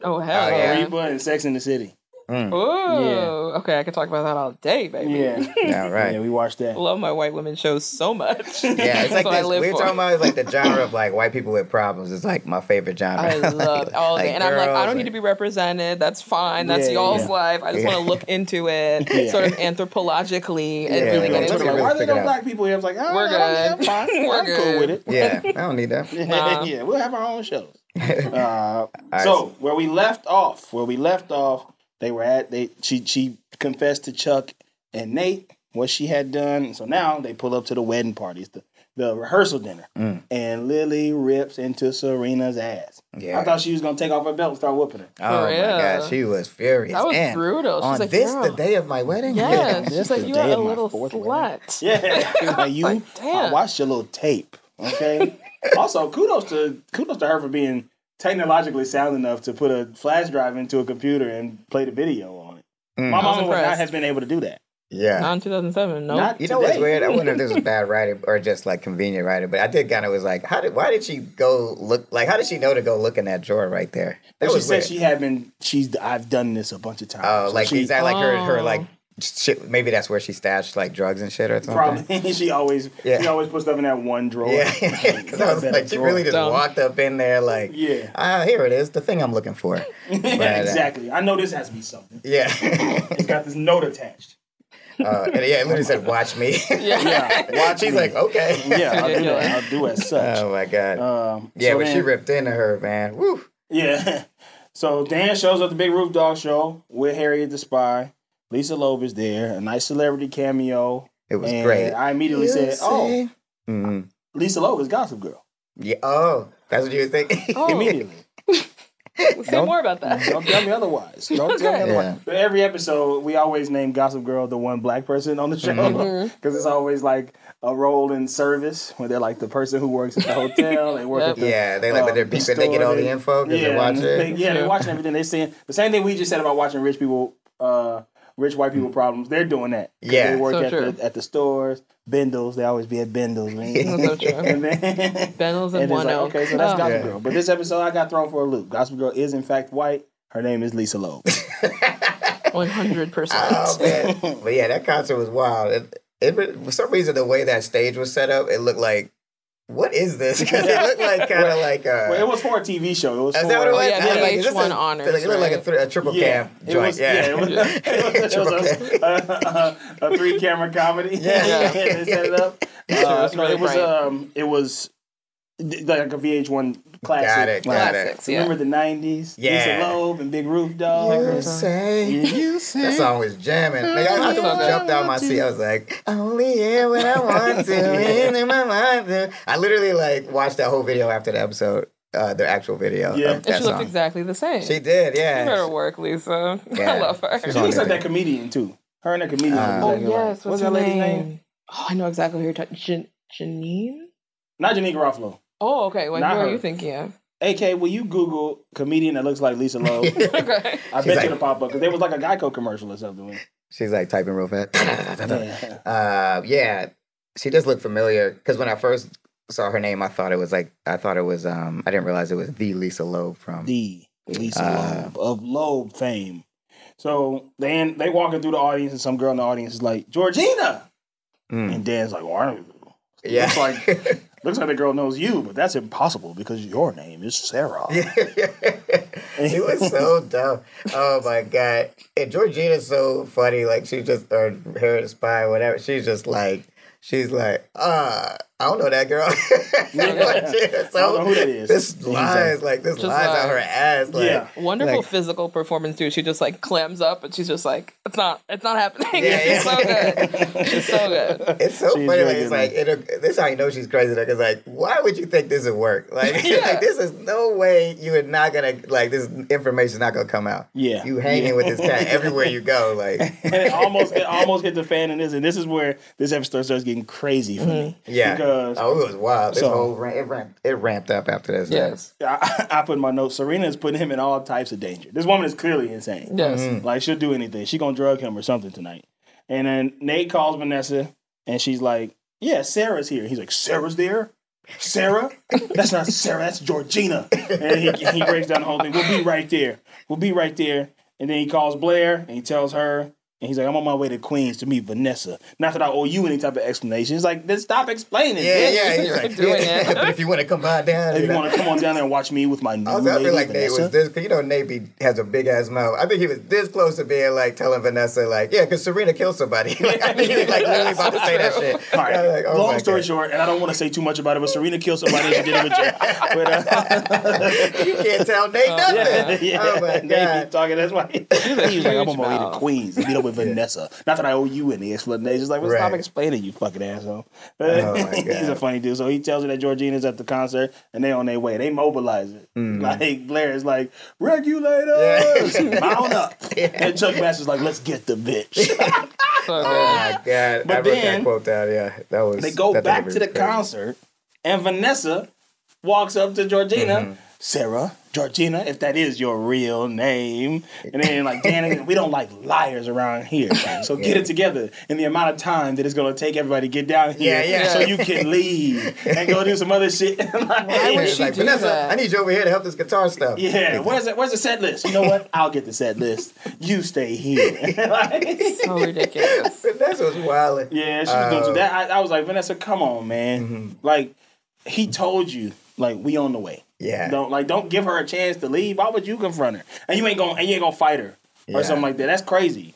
Oh hell yeah. yeah. Reba and Sex in the City. Mm. Ooh. Okay, I could talk about that all day, baby. Yeah, Yeah, right. yeah, we watched that. Love my white women shows so much. Yeah, it's like what I this. live We were for. talking about it's like the genre of like white people with problems. It's like my favorite genre. I love it all day. Like and I'm like, I don't need to be represented. That's fine. That's Yeah, y'all's yeah. life. I just want to look into it, Yeah. sort of anthropologically, and Yeah, really get into Let's like, really it. why are there no black people here? I was like, oh, We're I don't- good. I'm fine. We're I'm cool with it. Yeah, I don't need that. Yeah, we'll have our own shows. Uh, right, so so- where we left off, where we left off, they were at they she she confessed to Chuck and Nate what she had done. So now they pull up to the wedding parties, the the rehearsal dinner, Mm. and Lily rips into Serena's ass. Yeah. I thought she was gonna take off her belt and start whooping her. Oh my real. god, she was furious. That was And brutal. She's On like, this, "Girl." the day of my wedding. Yeah, This she's like, the you day are a my little fourth slut. Yeah, She like you. Like, I watched your little tape. Okay. also, kudos to kudos to her for being technologically sound enough to put a flash drive into a computer and play the video on it. Mm. My I was would not have been able to do that. Yeah. Not in 2007. No. Not You know what's weird? I wonder if this was bad writing or just like convenient writing. But I did kind of was like, how did? Why did she go look? Like, how did she know to go look in that drawer right there? That she was said weird. she had been. She's. I've done this a bunch of times. Oh, So like she, is that like her her Oh. like shit? Maybe that's where she stashed like drugs and shit or something. Probably. she always. Yeah. She always puts stuff in that one drawer. Yeah, because I was Better like, she drawer. really just Dumb. walked up in there like, Yeah. ah, here it is, the thing I'm looking for. But, uh, exactly. I know this has to be something. Yeah, It's got this note attached. uh, and yeah, it literally said, "Watch me." Yeah. Watch She's me. like, okay. Yeah, I'll do that. I'll do as such. Oh my god. Um, yeah, so when she ripped into her, man. Woo. Yeah. So Dan shows up the Big Roof Dog show with Harriet the Spy. Lisa Loeb is there. A nice celebrity cameo. It was and great. I immediately said, "Oh, hmm Lisa Loeb is Gossip Girl." Yeah. Oh, that's what you were thinking. Oh. Immediately. Say more about that. Don't tell me otherwise. Don't tell me otherwise. Yeah. But every episode, we always name Gossip Girl the one black person on the show Mm-hmm. because it's always like a role in service where they're like the person who works at the hotel. They work Yep. at the Yeah, they like, but they're beeping. They get all the info because yeah, they're watching they- yeah, they're watching everything. They're saying the same thing we just said about watching rich people, uh, rich white people mm. problems. They're doing that. 'Cause Yeah. they work So at true. the, at the stores. Bindles, they always be at Bindles. Man. That's so true. and then Bendels and and one like, okay, so that's Oh. Gossip Yeah. Girl. But this episode, I got thrown for a loop. Gossip Girl is in fact white. Her name is Lisa Loeb. One hundred percent. Oh but yeah, that concert was wild. It, it for some reason the way that stage was set up, it looked like, what is this? Because it looked like kind of like a. well, it was for a TV show. It was Is for that what it was? Oh, yeah, I was the like, is this VH1 a- honors, It looked like a, th- a triple yeah, cam it joint. was, yeah, it was, it was, it was a, a, a three camera comedy. Yeah. yeah, they set it up. Uh, was no, really it was um, it was like a VH1 classic. Got it, Like, got it. Classics, yeah. Remember the '90s? Yeah. Lisa Loeb and Big Roof Dog. You say You say that song was jamming. Like, I, I So jumped out my seat. I was like, only here when I want to, in my mind. I literally like watched that whole video after the episode, uh, the actual video. Yeah. of And that she looked song. exactly the same. She did, You yeah. better work, Lisa. Yeah. I love her. She on looks like that comedian too. Her and that comedian. Uh, Oh yes, what's, that her lady's name? name? Oh, I know exactly who you're talking. Jan- Janeane. Not Janeane Garofalo. Oh, okay. Wait, Not who are you thinking of? AK, will you Google comedian that looks like Lisa Loeb? okay. I She's bet you like- it'll pop up because there was like a Geico commercial or something. She's like typing real fast. Yeah. Uh, yeah, she does look familiar because when I first saw her name, I thought it was like I thought it was um I didn't realize it was the Lisa Loeb from The Lisa Uh, Loeb of Loeb fame. So then they walking through the audience, and some girl in the audience is like, Georgina. Mm. And Dan's like, "Why?" well, yeah. it's like looks like the girl knows you, but that's impossible because your name is Sarah. he was so dumb. Oh my god! And Georgina's so funny. Like she just or her spy, whatever. She's just like she's like, uh, I don't know that girl. Yeah. so I don't know who that is. This She's lies like this Just lies out her ass. Like, Yeah. Wonderful Like- physical performance too. She just like clams up, and she's just like, "It's not, it's not happening." Yeah, it's so good. It's so good. It's so She's funny. Like it's like it'll, this is how you know she's crazy. Because like, why would you think this would work? Like, Yeah. like, this is no way you are not gonna like this information's not gonna come out. Yeah. you hanging Yeah. with this cat everywhere you go. Like, and it almost it almost hit the fan in this, and this is where this episode starts getting crazy for mm-hmm. me. yeah, Because oh, it was wild. This So- whole ran- it ramped, it ramped up after this. Yes. I, I put in my notes, Serena is putting him in all types of danger. This woman is clearly insane. Yes. Mm-hmm. Like she'll do anything. She gonna drug him or something tonight. And then Nate calls Vanessa, and she's like, "Yeah, Sarah's here." He's like, "Sarah's there." Sarah? That's not Sarah. That's Georgina. And he, he breaks down the whole thing. We'll be right there. We'll be right there. And then he calls Blair and he tells her, and he's like, I'm on my way to Queens to meet Vanessa. Not that I owe you any type of explanation. It's like, then stop explaining. Yeah, bitch. yeah, You're like, doing yeah. it. but if you want to come by down, If you you want to come on down there and watch me with my new Also, I lady, feel like Nate Vanessa. was this, cause you know Nate be, has a big ass mouth. I think he was this close to being like telling Vanessa, like, yeah, because Serena killed somebody. like, I think he was like literally about to say that shit. All right. Like, oh Long story God. short, and I don't want to say too much about it, but Serena killed somebody and she did it with jail. But, uh, you can't tell Nate nothing. yeah, yeah. Oh my They be god. talking. That's why he was like, "I'm on my way to. Queens to meet up with Vanessa." Not that I owe you any explanation. It's like, well, stop explaining, you fucking asshole. Oh, He's a funny dude. So he tells her that Georgina's at the concert and they on their way. They mobilize it. Like Blair is like, regulators, Mm. Yeah. mount up. And Chuck Bass is like, let's get the bitch. Oh my god. But I wrote then- that quote down. Yeah, that was. They go back to the crazy. concert, and Vanessa walks up to Georgina Mm-hmm. Sarah, Georgina, if that is your real name. And then like, Dan, we don't like liars around here. So get it together in the amount of time that it's gonna take everybody to get down here Yeah, yeah. so you can leave and go do some other shit. Like, Why would she like, do Vanessa, that? I need you over here to help this guitar stuff. Yeah, where's the, where's the set list? You know what? I'll get the set list. You stay here. Like- so ridiculous. Vanessa was wild. yeah, she was doing Uh. That I, I was like, Vanessa, come on, man. Like, he told you, like, we on the way. Yeah. Don't like, don't give her a chance to leave. Why would you confront her? And you ain't gonna, and you ain't gonna fight her Yeah. or something like that. That's crazy.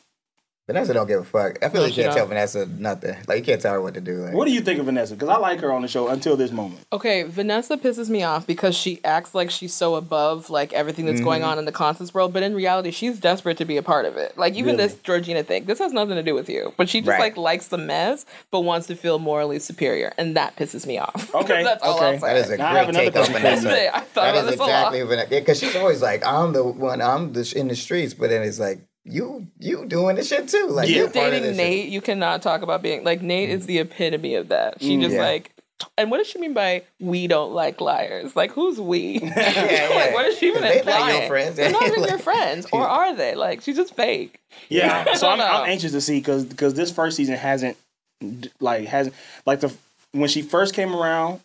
Vanessa don't give a fuck. I feel No, like you can't tell. Vanessa nothing. Like you can't tell her what to do. Like, What do you think of Vanessa? Because I like her on the show until this moment. Okay, Vanessa pisses me off because she acts like she's so above like everything that's going mm-hmm. on in the concerts world, but in reality, she's desperate to be a part of it. Like even Really? this Georgina thing, this has nothing to do with you, but she just Right. like likes the mess, but wants to feel morally superior, and that pisses me off. Okay, that's all okay. I'll say. that is a Now great take on question for you. Vanessa. I thought That about is this exactly Vanessa. Because she's always like, I'm the one. I'm the sh- in the streets, but then it's like you you doing this shit too. Like Yeah. you're part of Dating this shit. Nate, you cannot talk about being like Nate is the epitome of that. She just Yeah. like. And what does she mean by we don't like liars? Like who's we? yeah. like what is she even They not your implying? friends. They're not even Like- your friends, or are they? Like she's just fake. Yeah, so I'm. I'm anxious to see because because this first season hasn't like hasn't like the when she first came around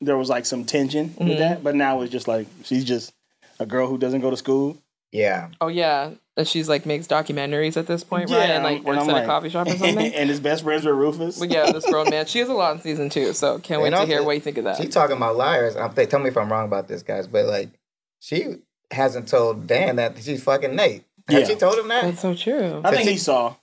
there was like some tension Mm-hmm. with that, but now it's just like she's just a girl who doesn't go to school. Yeah. Oh yeah, and she's like makes documentaries at this point, right? And like I'm- works I'm at like- a coffee shop or something. and his best friends were Rufus. but yeah, this grown man. She has a lot in season two, so can't wait And to also, hear what you think of that. She talking about liars. I'm, they tell me if I'm wrong about this, guys, but like she hasn't told Dan that she's fucking Nate. Has Yeah. she told him that? That's so true. I think she- he saw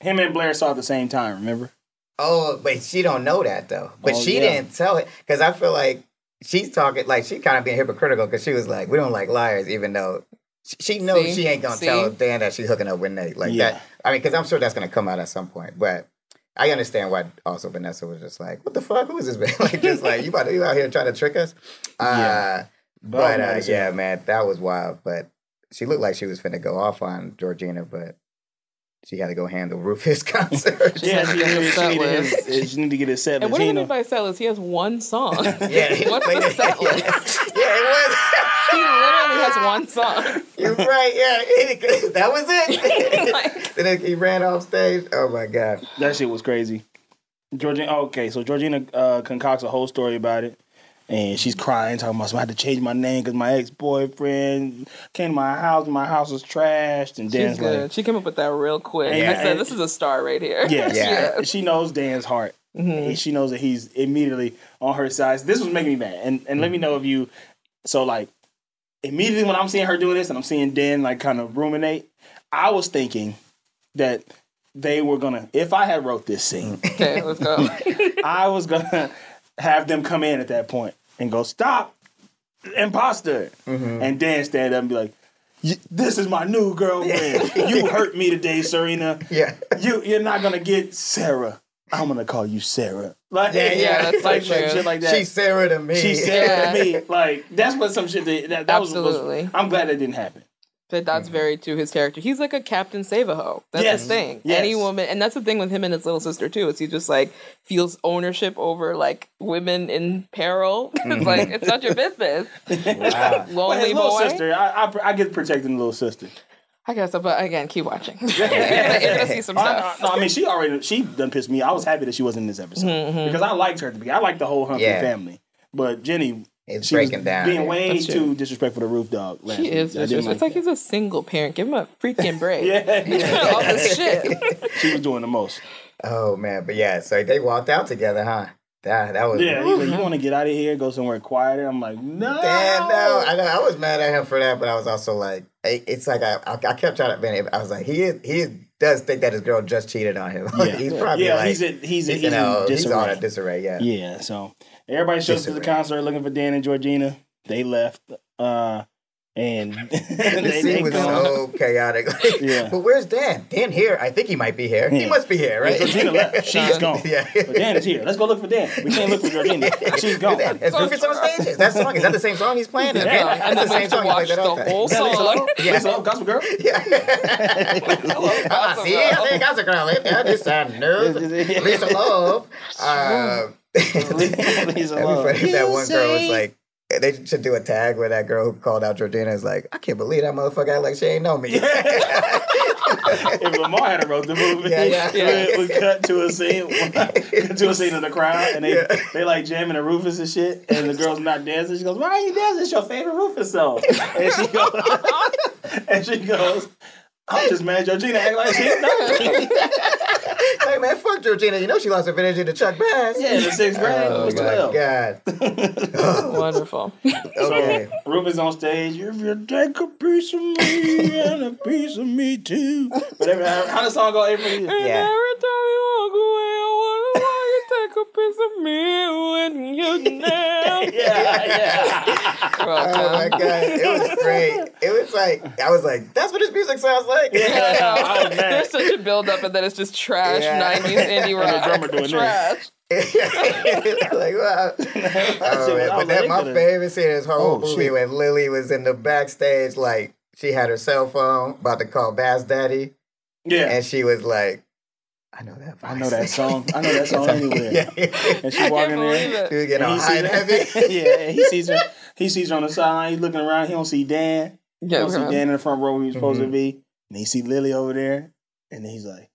him and Blair saw at the same time. Remember? Oh, but she don't know that though. But Oh, she yeah. didn't tell it because I feel like she's talking like she kind of being hypocritical because she was like, "We don't like liars," even though she, she knows See? she ain't gonna See? tell Dan that she's hooking up with Nate like Yeah. that. I mean, because I'm sure that's gonna come out at some point. But I understand why also Vanessa was just like, "What the fuck? Who is this man?" like just like you about to, you out here trying to trick us. Uh, Yeah. But uh, nice. yeah, man, that was wild. But she looked like she was finna go off on Georgina, but she had to go handle Rufus concert. Yeah, she, His she, set needed list. his, she needed to get his set And what do You you mean by set list? He has one song. Yeah, he What's played the it. set Yeah. list? Yeah, it was. he literally has one song. You're right. Yeah, that was it. Like- then he ran off stage. Oh my god. That shit was crazy. Georgina, okay, so Georgina uh, concocts a whole story about it, and she's crying, talking about, so I had to change my name because my ex boyfriend came to my house, and my house was trashed, and She's Dan's good. like, she came up with that real quick. Yeah, I said, and- "This is a star right here." yeah, Yeah. she knows Dan's heart. And She knows that he's immediately on her side. This was making me mad, and and let me know if you. So like, immediately when I'm seeing her doing this, and I'm seeing Dan like kind of ruminate, I was thinking that they were gonna. If I had wrote this scene. Okay, let's go. I was gonna have them come in at that point and go, "Stop, imposter," mm-hmm. and Dan stand up and be like, "This is my new girlfriend. you hurt me today, Serena. Yeah. You you're not gonna get Sarah. I'm gonna call you Sarah. Like Yeah, yeah, that's like, so like true. shit like that. She's Sarah to me. She's Sarah to Yeah. me. Like that's what some shit that that, that was, Absolutely. was. I'm glad that didn't happen. But that's mm-hmm. very to his character. He's like a Captain Save a Ho. That's Yes. his thing. Yes. Any woman, and that's the thing with him and his little sister too. Is he just like feels ownership over like women in peril? it's like mm-hmm. it's not your business. Wow. But Lonely his little boy. sister, I, I I get protecting the little sister. I guess, so, but again, keep watching. You're gonna, you're gonna see some I, stuff. no, I mean, she already she done pissed me. I was happy that she wasn't in this episode Mm-hmm, because I liked her at the beginning. I liked the whole Humphrey Yeah. family, but Jenny, It's she was breaking down. being way That's too true. disrespectful to Roof Dog. Last He week. is. I It's, like like that. he's a single parent. Give him a freaking break. yeah, All this shit. she was doing the most. Oh man, but yeah, so they walked out together, huh? That that was Yeah, he's like, you want to get out of here, go somewhere quieter. I'm like, no, Damn, no. I know. I was mad at him for that, but I was also like, it- it's like I, I, I kept trying to. Man, I was like, he is, he is, does think that his girl just cheated on him. Yeah. he's probably yeah, like, he's in, he's, in- he's, he's in, a, in he's on a disarray. disarray. Yeah. Yeah, so everybody shows up to the concert looking for Dan and Georgina. They left, uh, and This they, they scene was gone. so chaotic. Yeah. But where's Dan? Dan here? I think he might be here. He must be here, Yeah, right? Georgina left. She's gone. Yeah. But Dan is here. Let's go look for Dan. We can't look for Georgina. She's gone. Is Rufus on stage? Is that song? Is that the same song he's playing? Yeah, Okay. That's then we the same song. He watch that the all time. whole Is that Lisa song. Lowe? Yeah. Lisa Loeb, Gossip Girl? Ah, see, I think I was gonna yeah, this sound news. Lisa Love. Uh, Lisa That'd be Lowe. funny if that one girl was like, They should do a tag where that girl who called out Georgina is like, I can't believe that motherfucker act like she ain't know me. if Lamar had wrote the movie, Yeah, yeah. it would cut to a scene, to a scene of the crowd, and they Yeah. they like jamming a Rufus and shit, and the girl's not dancing. She goes, "Why are you dancing? It's your favorite Rufus song." And she goes, and she goes, "I'm just mad Georgina act like she didn't know me." hey man, fuck Georgina. You know she lost her virginity to Chuck Bass. Yeah, in the sixth grade, Oh was my twelve. god. Wonderful. Okay. Rufus on stage. If you take a piece of me and a piece of me too. Whatever. How, how the song go? Every Yeah. Every time you walk away, I wonder why you take a piece of me when you now. yeah, yeah. Oh my god, it was great. It was like I was like, that's what this music sounds like. Yeah, oh, I. There's such a build up, and then it's just trash Yeah. 90s indie rock. And the drummer doing this. trash. like wow. Oh, man. But that my favorite scene in this oh, whole Oh, movie shit. when Lily was in the backstage, like she had her cell phone about to call Bass Daddy, Yeah. and she was like, I know that. I know that song. I know that song anywhere. yeah. And she walking can't there. She it. was getting all he high and heavy. yeah, and he sees her. He sees her on the sideline. He's looking around. He don't see Dan. Yeah, He don't see bro. Dan in the front row where he's supposed Mhm. to be. And he see Lily over there. And he's like,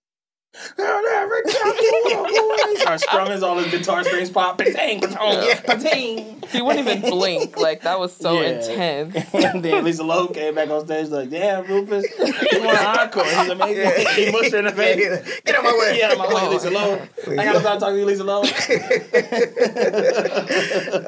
"I'll never tell you. He starts strumming. All his guitar strings pop. Patang, patang, patang. He wouldn't even blink. Like, that was so Yeah. intense. and then Lisa Loeb came back on stage like, "Damn, Rufus, you want an encore?" He's amazing. He mushed her in the face. Get out my way. Get out of my way, oh, Lisa Loeb. I got to start talking to you, Lisa Loeb.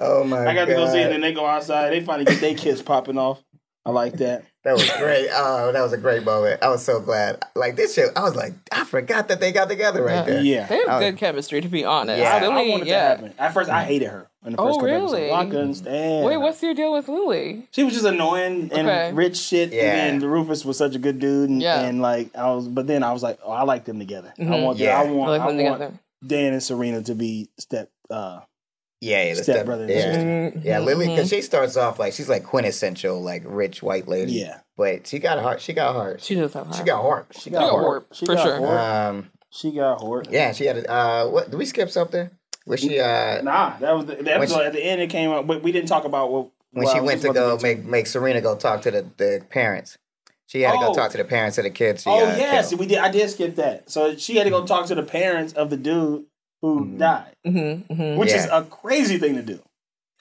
oh my I got to go see it, and then they go outside. They finally get their kiss popping off. I like that. That was great. Oh, that was a great moment. I was so glad. Like this shit, I was like, I forgot that they got together right there. Yeah. They have Oh. good chemistry, to be honest. Yeah. I, I wanted yeah. to happen. At first, I hated her in the Oh, first couple really? episodes. I couldn't stand. Wait, what's your deal with Lily? She was just annoying and Okay. rich shit. Yeah. And then Rufus was such a good dude. And, Yeah. and like I was, but then I was like, oh, I like them together. I Mhm. want, Yeah. I I want, like I want together. Dan and Serena to be step. uh Yeah, yeah, the Step step, brother Yeah, sister. Mhm. yeah. Lily, because she starts off like she's like quintessential, like rich white lady. Yeah. but she got heart. She got heart. She does have heart. She got heart. She got Hort, She for got sure. Hort. Um, She got Hort. yeah, she had. a- Uh, what? Did we skip something? Was she? Uh, Nah, that was the, the episode. she- at the end, it came up, but we didn't talk about what when she went to go get make make Serena go talk to the, the parents. She had to Oh. go talk to the parents of the kids. She, Oh uh, yes, killed. we did. I did skip that. So she had to go talk to the parents of the dude who Mhm. died, Mm-hmm, mm-hmm. which is a crazy thing to do.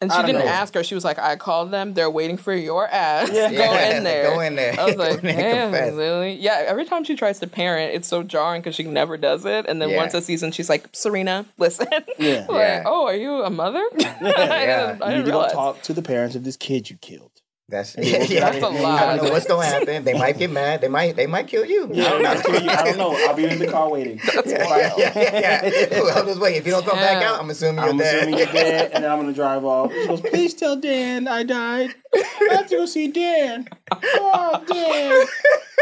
And she didn't know. ask her. She was like, I called them. They're waiting for your ass. Yeah. Go Yeah, in there. Go in there. I was like, Go in there and damn, confess. Lily. Yeah, every time she tries to parent, it's so jarring because she never does it. And then Yeah. once a season, she's like, Serena, listen. Yeah. like, Yeah. oh, are you a mother? I Yeah. didn't, I You need didn't to go talk to the parents of this kid you killed. That's Yeah, yeah, that's a I lot. don't know what's gonna happen. They might get mad. They might. They might kill you. Yeah, I don't know. I'm not kidding you. I don't know. I'll be in the car waiting. yeah, yeah, yeah, yeah. I'm just waiting. If you don't come back out, I'm assuming you're I'm dead. assuming you're dead, and then I'm gonna drive off. She goes, "Please tell Dan I died. I have to go see Dan. Oh, Dan."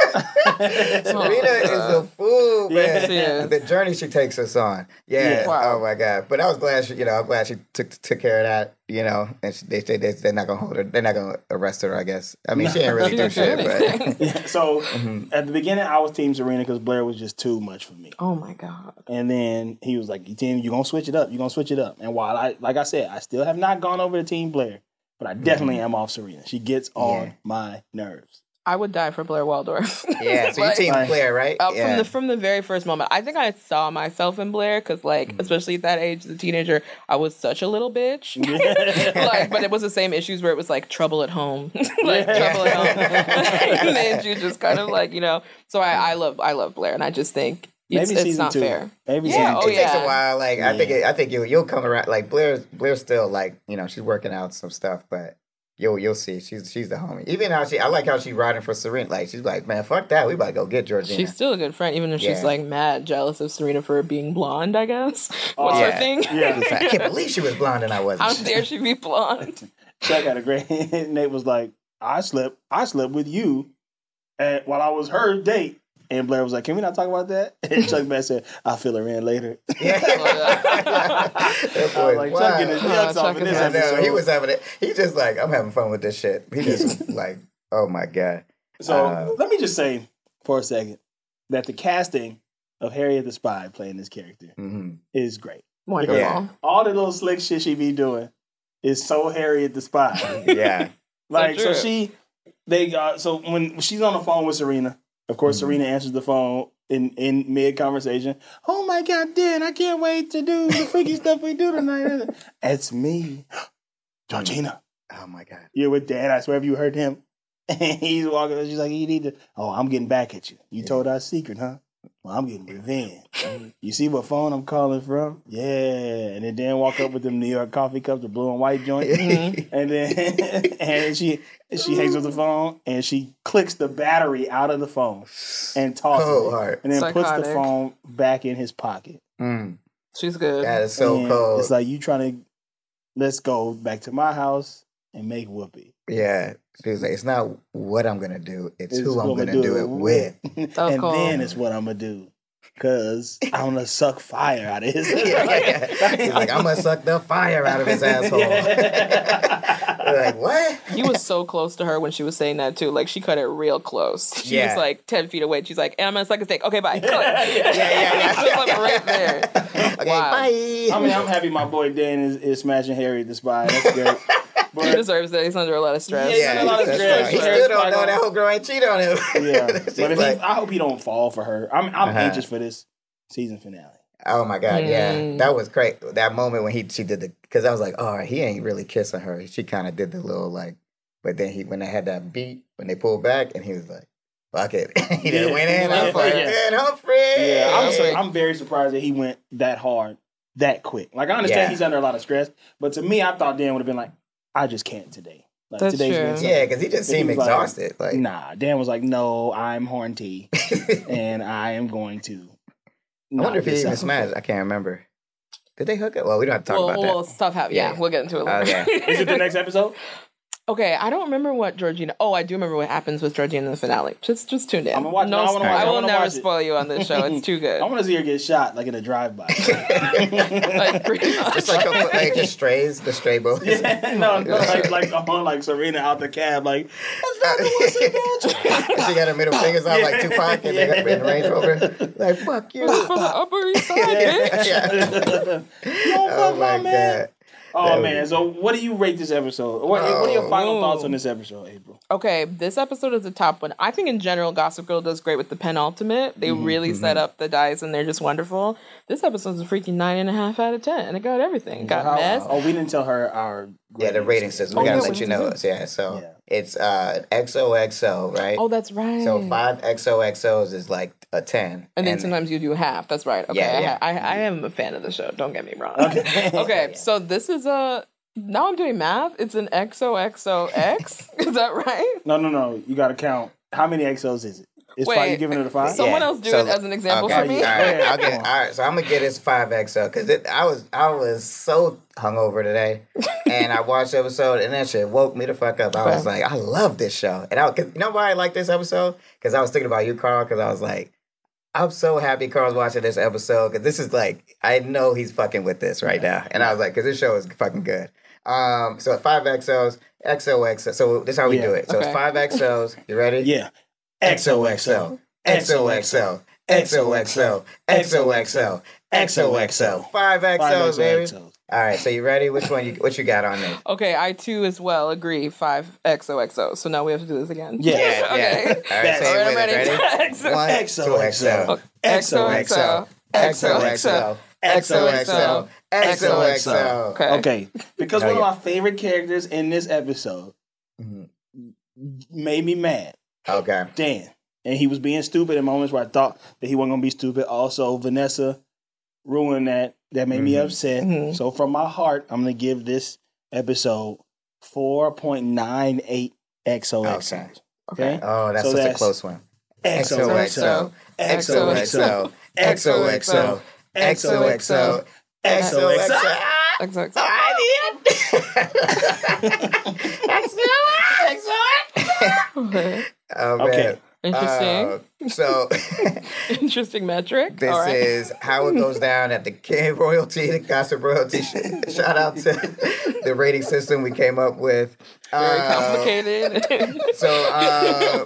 Serena is a fool, man. she is. The journey she takes us on. Yeah. Yeah. Wow. Oh my god. But I was glad she, you know, I'm glad she took took care of that. You know, and she, they say they, they're not gonna hold her. They're not gonna arrest her. I guess. I mean, she didn't really She do shit, but. Yeah, so Mhm. at the beginning, I was Team Serena because Blair was just too much for me. oh my God. And then he was like, "Team, you gonna switch it up? You gonna switch it up?" And while I, like I said, I still have not gone over to Team Blair, but I definitely am off Serena. She gets on Mm-hmm. Yeah. my nerves. I would die for Blair Waldorf. yeah. So you Like, team Blair, right? Uh, yeah. From the from the very first moment, I think I saw myself in Blair because, like, especially at that age, as a teenager, I was such a little bitch. like, but it was the same issues where it was like trouble at home, like Yeah. trouble at home, and then you just kind of like you know. So I, I love I love Blair, and I just think it's, Maybe it's season not two. fair. Maybe Yeah, season oh, two. it takes yeah. a while. Like I think, it, I think you you'll come around. Like Blair's Blair's still like you know she's working out some stuff, but you'll you'll see she's she's the homie. Even how she, I like how she riding for Serena. Like she's like, man, fuck that, we about to go get Georgina. She's still a good friend, even if she's like mad jealous of Serena for being blonde. I guess Oh, what's yeah. her thing? Yeah. She's like, I can't believe she was blonde and I wasn't. How dare she be blonde? Chuck had a great. Nate was like, "I slept, I slept with you, and while I was her date." And Blair was like, "Can we not talk about that?" And Chuck Bass said, "I'll fill her in later." Yeah. boy, was like, Chuck getting his nuts off in this I know, episode. he was having it. He just like, I'm having fun with this shit. He just like, oh my god. So Uh, let me just say for a second that the casting of Harriet the Spy playing this character hmm is great. Wonderful. Yeah. All the little slick shit she be doing is so Harriet the Spy. Yeah. Like so, true. she they got so when she's on the phone with Serena, of course Mm-hmm. Serena answers the phone in in mid conversation. Oh my god, Dan, I can't wait to do the freaky stuff we do tonight. It's me, Georgina. Oh my god. You're with Dan. I swear, if you heard him, he's walking. She's like, you need to. Oh, I'm getting back at you. You told our secret, huh? Well, I'm getting revenge. you see what phone I'm calling from? Yeah. And then Dan walk up with them New York coffee cups, the blue and white joint. And then and she she hangs up the phone and she clicks the battery out of the phone and tosses Cold it. heart. And then puts the phone back in his pocket. Mm, She's good. that is so And cold. It's like you trying to let's go back to my house and make whoopee. yeah. She was like, it's not what I'm gonna do, it's, It's who I'm who I'ma gonna do it with. and cool. then it's what I'm gonna do. Cause I'm gonna suck fire out of his yeah, yeah. He's like, I'm gonna suck the fire out of his asshole. Like, what? he was so close to her when she was saying that too. Like she cut it real close. She Yeah. was like ten feet away. She's like, and I'm gonna suck his dick. Okay, bye. Cut. Yeah, yeah, yeah. She was like right there. Okay, Wow. bye. I mean, I'm happy my boy Dan is, is smashing Harry the Spy. That's great. He deserves it. He's under a lot of stress. Yeah, yeah, a lot of stress. He Stress still don't know on- that whole girl ain't cheat on him. yeah, but if like, he, I hope he don't fall for her. I'm I'm Uh-huh. anxious for this season finale. Oh my god, yeah, Mm. that was great. That moment when he she did the because I was like, oh, he ain't really kissing her. She kind of did the little like, but then he when they had that beat when they pulled back and he was like, fuck it, he Yeah. done went in. I was Yeah. like, Yeah. man, Humphrey. Yeah, I'm, was I'm very surprised that he went that hard, that quick. Like I understand Yeah. he's under a lot of stress, but to me, I thought Dan would have been like, I just can't today. Like That's today's true. been yeah, because he just But he seemed was like, exhausted. Like, Nah, Dan was like, no, I'm horny, and I am going to. I wonder if he knock this even out." smashed. I can't remember. Did they hook up? Well, we don't have to talk Well, about well, that. stuff happens. Yeah. Yeah. we'll get into it oh, later. Okay. Is it the next episode? Okay, I don't remember what Georgina. Oh, I do remember what happens with Georgina in the finale. Just, just tune in. I'ma watch- No, no, I watch- I I will wanna never watch it. spoil you on this show. It's too good. I want to see her get shot, like in a drive-by. like pretty much. Just like, a, like just strays, the stray bullets. Yeah, no, no, like like on like Serena out the cab, like what's that? The one sitting there, she got her middle fingers out like Tupac and they got in the Range Rover. Like, fuck you. from the Upper East Side, bitch. Yeah. you don't Oh fuck my, my man. God. Oh That man, so what do you rate this episode? What, what are your Oh. final Ooh. thoughts on this episode, April? Okay, this episode is the top one. I think in general, Gossip Girl does great with the penultimate. They Mm-hmm, really set up the dice, and they're just wonderful. This episode's a freaking nine and a half out of ten, and it got everything. It got How- mess. Oh, we didn't tell her our Yeah, the rating system. We Oh, gotta yeah, let you know. do Yeah, so Yeah. It's uh XOXO, right? Oh, that's right. so five XOXOs is like a ten. And then sometimes you do half. That's right. Okay, Yeah, yeah. I, I, I am a fan of the show. Don't get me wrong. Okay. okay, so this is a. Now I'm doing math. It's an XOXOX. is that right? No, no, no. You got to count. How many XOs is it? Is Wait, five, you giving it a five? so- Someone else do it as an example okay, for me. All right, I'll get, all right so I'm gonna get this five XO because I was I was so hungover today, and I watched the episode and that shit woke me the fuck up. I was like, I love this show, and I cause, you know why I like this episode? Because I was thinking about you, Carl. Because I was like, I'm so happy Carl's watching this episode because this is like I know he's fucking with this right now, and I was like, because this show is fucking good. Um, so five XOs, XOXO. So this is how we Yeah. do it. So Okay. it's five XOs. You ready? Yeah. XOXO, XOXO, XOXO, XOXO, XOXO. Five Five XOs, baby. All right, so you ready? Which one you what you got on there? Okay, I too as well agree. Five XOXO. So now we have to do this again. Yeah. Yeah, okay. yeah. All right, say All right, it I'm ready. Ready? One, XOXO. XOXO, XOXO, XOXO, XOXO. Okay. Okay. Because Oh, one yeah. of my favorite characters in this episode Mhm. made me mad. Okay. Dan. And he was being stupid in moments where I thought that he wasn't going to be stupid. Also, Vanessa ruined that. That made me Mhm. upset. Mhm. So, from my heart, I'm going to give this episode 4.98 XOXOs. Okay. Okay? Oh, that's So such a close one. XOXO. XOXO, XOXO, XOXO, XOXO. XOXO. Okay. Oh, man. Okay. Interesting. Uh, so Interesting metric. this All right. is how it goes down at the K royalty, the gossip royalty. Shout out to the rating system we came up with. very Uh, complicated. So uh,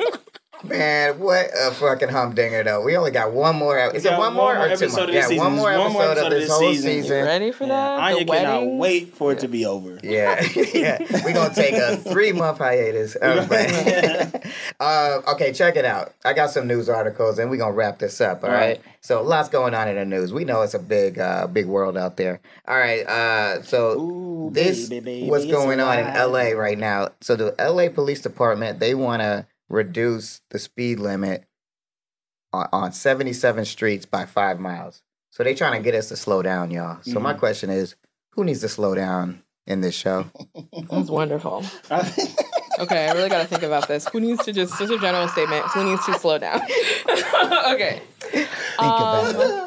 Man, what a fucking humdinger though. We only got one more. Is it got one more more or two more? of this Yeah, season. one more episode, one more episode of this whole season. season. Ready for that? Anya the cannot wedding? wait for it to be over. Yeah, yeah. We're gonna take a three month hiatus. But- uh, okay, check it out. I got some news articles and we're gonna wrap this up. All All right. right. So lots going on in the news. We know it's a big, uh, big world out there. All right. Uh, so Ooh, this baby, baby, what's going on in. LA right now. So the LA Police Department they want to reduce the speed limit on, on 77 streets by five miles. So they trying to get us to slow down, y'all. So my Mhm. question is, who needs to slow down in this show? That's wonderful. Okay, I really got to think about this. Who needs to just, just a general statement, who needs to slow down? okay. Think about it.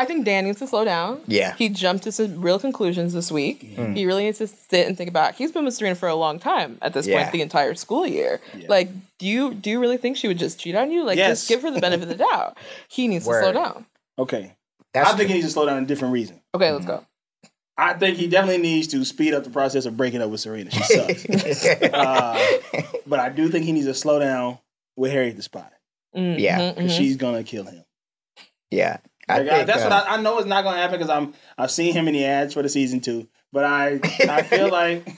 I think Dan needs to slow down. Yeah. He jumped to some real conclusions this week. He really needs to sit and think about. He's been with Serena for a long time at this Yeah. point, the entire school year. Yeah. Like, do you do you really think she would just cheat on you? Like, Yes. just give her the benefit of the doubt. He needs to slow down. okay. That's I think he needs to slow down a different reason. Okay, let's go. I think he definitely needs to speed up the process of breaking up with Serena. She sucks. uh, but I do think he needs to slow down with Harriet the Spy. Mhm, Yeah, Because mhm. she's gonna kill him. yeah. I Like, I- think, that's uh, what I, I know is not gonna happen because I'm I've seen him in the ads for the season two. But I I feel like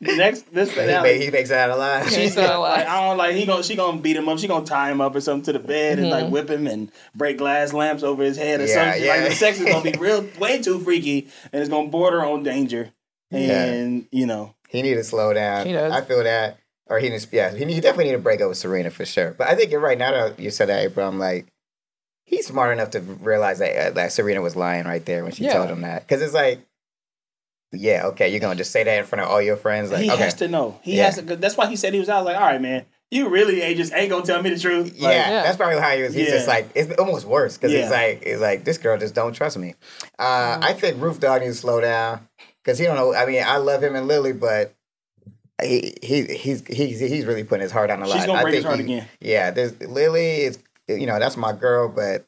next this he, finale, make, he makes it out alive. She's She's not gonna, like, I don't like he gonna she gonna beat him up. She gonna tie him up or something to the bed and like whip him and break glass lamps over his head or Yeah, something. yeah. Like the sex is gonna be real way too freaky and it's gonna border on danger. And you know, He need to slow down. He does. I feel that. Or he needs, yeah, he, he definitely need to break up with Serena for sure. But I think you're right. Now that you said that, April, I'm like, he's smart enough to realize that, uh, that Serena was lying right there when she Yeah. told him that. Because it's like, yeah, okay, you're gonna just say that in front of all your friends, like, he okay, has to know. He Yeah. has to. 'cause That's why he said he was out. Like, all right, man, you really ain't just ain't gonna tell me the truth. yeah, Like, Yeah. that's probably how he was. He's just like, it's almost worse because Yeah. he's like, he's like, this girl just don't trust me. Uh, I think Roof Dog needs to slow down because he don't know. I mean, I love him and Lily, but. He, he he's he's he's really putting his heart on the line. She's gonna I break his heart he- again. Yeah, there's Lily is you know, that's my girl, but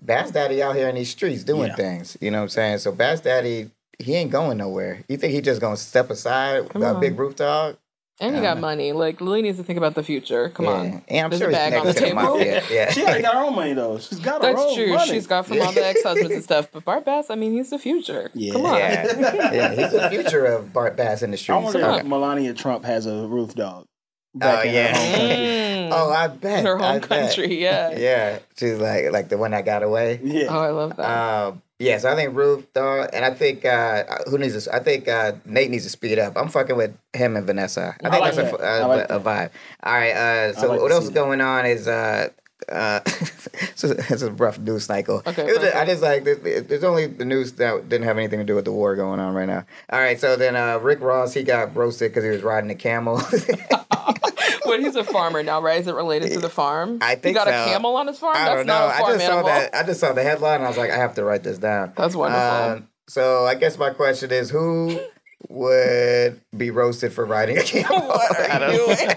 Bass Daddy out here in these streets doing Yeah. things. You know what I'm saying? So Bass Daddy, he ain't going nowhere. You think he just gonna step aside Come a on. big roof dog? And you got money. Like Lily needs to think about the future. Come yeah. on. And I'm There's sure a he's bag on the to the table. mafia. Yeah. She already got her own money though. She's got her That's own true. money. She's got from all the ex husbands and stuff. But Bart Bass, I mean, he's the future. Yeah. Come on. yeah. yeah, he's the future of Bart Bass in the I wonder Okay. if Melania Trump has a roof dog. Back Oh, in yeah. Mm. Oh, I bet. Her I home bet. country, yeah. Yeah. She's like like the one that got away. Yeah. Oh, I love that. Um, yeah, so I think Ruth, dog, and I think uh, who needs to? I think uh, Nate needs to speed up. I'm fucking with him and Vanessa. I I think like that's a, that. like a vibe. All right, uh, so like what else see is that. going on is uh, uh, it's, a, it's a rough news cycle. Okay, It was a- I just like there's, there's only the news that didn't have anything to do with the war going on right now. All right, so then uh, Rick Ross he got roasted because he was riding a camel. But he's a farmer now, right? Is it related to the farm? I think he got so. a camel on his farm. I don't know. not a I just saw that. I just saw the headline. and I was like, I have to write this down. That's wonderful. Um, so I guess my question is, who would be roasted for riding a camel? What are I don't, you doing?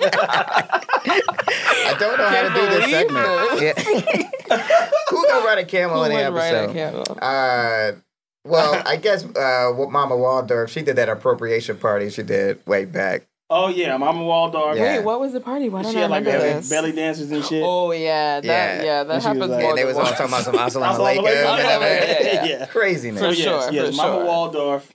I don't know how to do this segment. Yeah. who gonna ride a camel Who in the would ride a episode? camel? Uh, well, I guess uh, Mama Waldorf, she did that appropriation party she did way back. Oh yeah, Mama Waldorf. Yeah. Wait, what was the party? Why don't She I had like remember belly, this? belly dancers and shit. Oh yeah, that Yeah. yeah, that And she was happens like- more And they was all talking about some Assalamu Assalamu alaikum. alaikum. Yeah, yeah. yeah. Craziness. For yes, sure, yes. for Mama sure. Waldorf,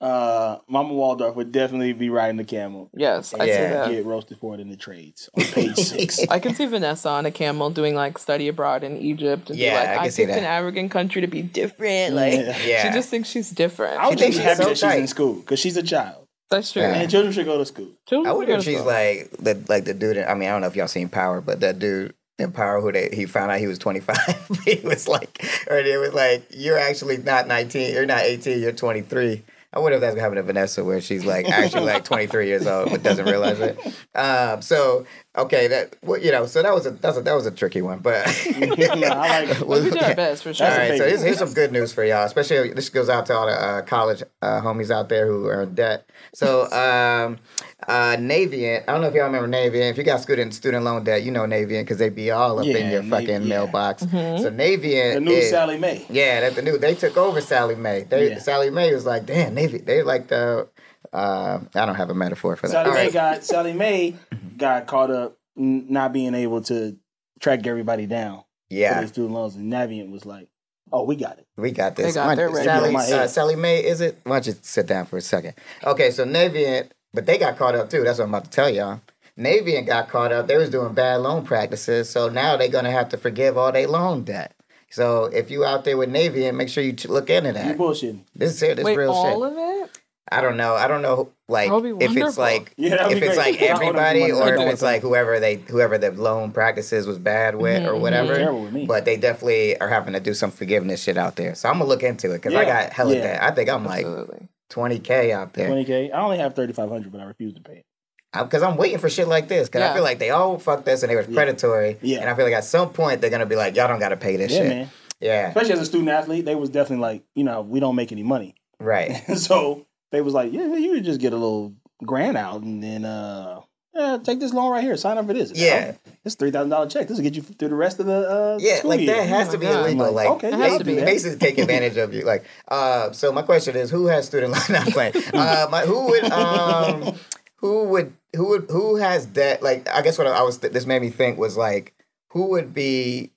uh, Mama Waldorf would definitely be riding the camel. Yes, I see Yeah. that. Get roasted for it in the trades on page six. I can see Vanessa on a camel doing like study abroad in Egypt and Yeah, be I like, can I, see that. an African country to be different. Like Yeah. Yeah. she just thinks she's different. I would She think she's happy so that she's tight. in school because she's a child, That's true. Yeah. and children should go to school. Children I wonder if she's school. like the like the dude. in- I mean, I don't know if y'all seen Power, but that dude in Power who they he found out he was 25. he was like, or it was like, you're actually not 19. You're not 18. You're 23. I wonder if that's gonna happen to Vanessa, where she's like actually like 23 years old but doesn't realize it. Um, so okay, that well, you know, so that was a that's a, that was a tricky one, but. no, I like Well, we did our best for sure. All That's a right, so here's, here's some good news for y'all. Especially this goes out to all the uh, college uh, homies out there who are in debt. So um, uh, Navient, I don't know if y'all remember Navient. If you got student student loan debt, you know Navient because they be all up in your Nav- fucking yeah. mailbox. Mm-hmm. So Navient, the new is, Sallie Mae. yeah, that's the new. They took over Sallie Mae. They Yeah. Sallie Mae was like, damn, Navy. They like the. Uh, I don't have a metaphor for that. Sally All Mae right. got Sallie Mae got caught up n- not being able to track everybody down for Yeah, their student loans, and Navient was like, "Oh, we got it." we got this. They got Why- ready. Sally, My uh. Sallie Mae, is it? Why don't you sit down for a second? Okay, so Navient, but they got caught up too. That's what I'm about to tell y'all. Navient got caught up. They was doing bad loan practices, so now they're gonna have to forgive all their loan debt. So if you out there with Navient, make sure you t- look into You that. bullshitting. This is it. This Wait, real all shit. of it? I don't know. I don't know. Like That would be if it's like Yeah, if it's great. like I would have everybody, or if it's like whoever they whoever the loan practices was bad with, or mm-hmm. whatever. With. But they definitely are having to do some forgiveness shit out there. So I'm gonna look into it because I got hella yeah. debt. I think I'm like Absolutely. 20k out there Twenty k. I only have thirty five hundred, but I refuse to pay it. because I'm waiting for shit like this. Because I feel like they all fucked us and they were predatory. Yeah. And I feel like at some point they're gonna be like, y'all don't gotta pay this Yeah, shit. man. Yeah. Especially as a student athlete, they was definitely like, you know, we don't make any money, Right. so they was like, yeah, you could just get a little grant out and then uh, yeah, take this loan right here, sign up for this. Yeah. it's three thousand dollar check. This will get you through the rest of the uh, Yeah, school like year. that has Oh to be God. illegal. Like, like, okay, It has yeah, to be. do that. basically take advantage of you. Like, uh, so my question is, who has student loan? Not playing. Uh, my, who would, um, who would, who would, who has debt? Like, I guess what I was, this made me think was like, who would be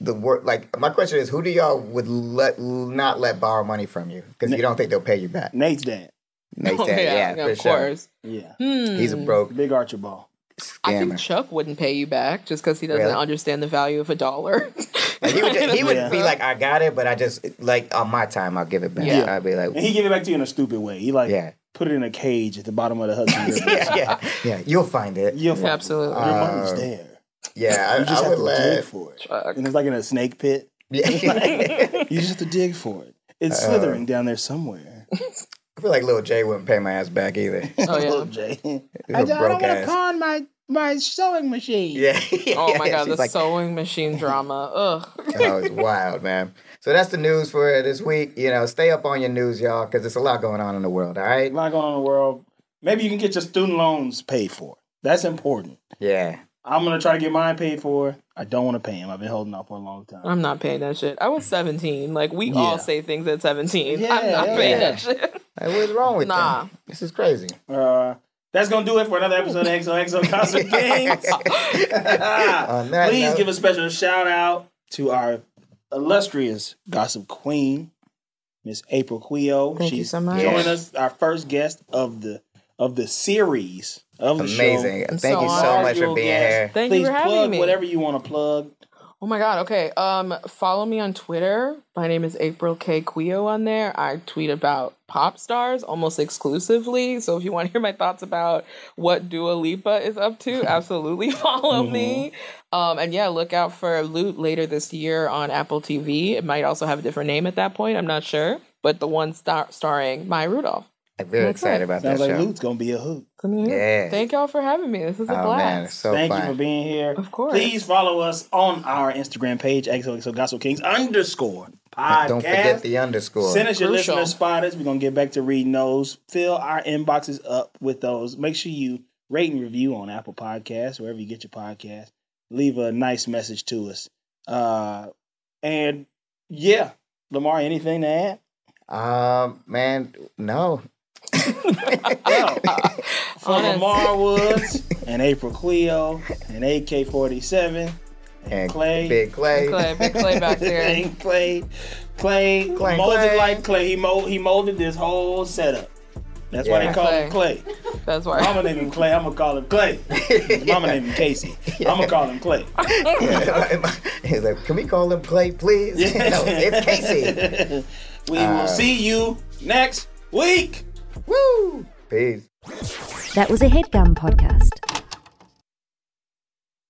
the work? Like, my question is, who do y'all would let not let borrow money from you because you don't think they'll pay you back? Nate's dad. Nate Oh, said, yeah, yeah, for of sure. course. Yeah, Hmm. He's a broke big Archibald. I think. Chuck wouldn't pay you back just because he doesn't Really? understand the value of a dollar. Like, he would, just, he would Yeah. be like, I got it, but I just like on my time, I'll give it back. Yeah. I'd be like, And he give it back to you in a stupid way. He like Yeah. put it in a cage at the bottom of the Hudson River. yeah, yeah, yeah, you'll find it. You'll find it. Absolutely. Your money's Uh, there. Yeah, You I, just I have would to dig for it. Chuck. And it's like in a snake pit. Yeah. You just have to dig for it. It's Uh, slithering down there somewhere. I feel like Lil J wouldn't pay my ass back either. Oh, yeah. Little J. He's I, a don't broke want to ass. pawn my my sewing machine. Yeah. Oh my Yeah, god, she's the like, sewing machine drama. Ugh. Oh, that was wild, man. So that's the news for this week. You know, stay up on your news, y'all, because there's a lot going on in the world. All right. A lot going on in the world. Maybe you can get your student loans paid for. That's important. Yeah. I'm gonna try to get mine paid for. I don't want to pay him. I've been holding out for a long time. I'm not paying that shit. I was 17. Like we Yeah. all say things at 17. Yeah, I'm not yeah, paying yeah. that shit. Hey, what's wrong with Nah. them? This is crazy. Uh, that's gonna do it for another episode of XOXO Gossip Kings. On Please note- give a special shout out to our illustrious gossip queen, Miss April Quioh. Thank you She's so much. joining us, our first guest of the of the series of the Amazing. show. I'm Thank so you so much for being guest. here. Thank Please you for having plug me. whatever you want to plug. Oh my god. Okay. Um, follow me on Twitter. My name is April K Quioh on there. I tweet about pop stars almost exclusively. So if you want to hear my thoughts about what Dua Lipa is up to, absolutely follow me. Um, and yeah, look out for Loot later this year on Apple TV. It might also have a different name at that point. I'm not sure, but the one star- starring Maya Rudolph. I'm very That's excited it. about Sounds that like show. Loot's gonna be a hoot. Come here. Yeah. Thank y'all for having me. This is a Oh man, blast. so Thank fun. you for being here. Of course. Please follow us on our Instagram page, XOXO Gossip Kings underscore podcast. Don't forget the underscore. Send us your Crucial. listener spotters. We're gonna get back to reading those. Fill our inboxes up with those. Make sure you rate and review on Apple Podcasts, wherever you get your podcast. Leave a nice message to us. Uh and yeah, Lamar, anything to add? Um, man, no. No. For Honest. Lamar Woods and April Quioh and AK forty seven and, And Clay. Big Clay. Clay, big Clay back there. and Clay, Clay, Clay, molded Clay. like Clay. He mold, he molded this whole setup. That's why they call him Clay. That's why. Mama named him Clay. I'm gonna call him Clay. His Mama named him Casey. I'm gonna call him Clay. He's like, can we call him Clay, please? no, it's Casey. we Uh, will see you next week. Woo! Peace. That was a headgum podcast.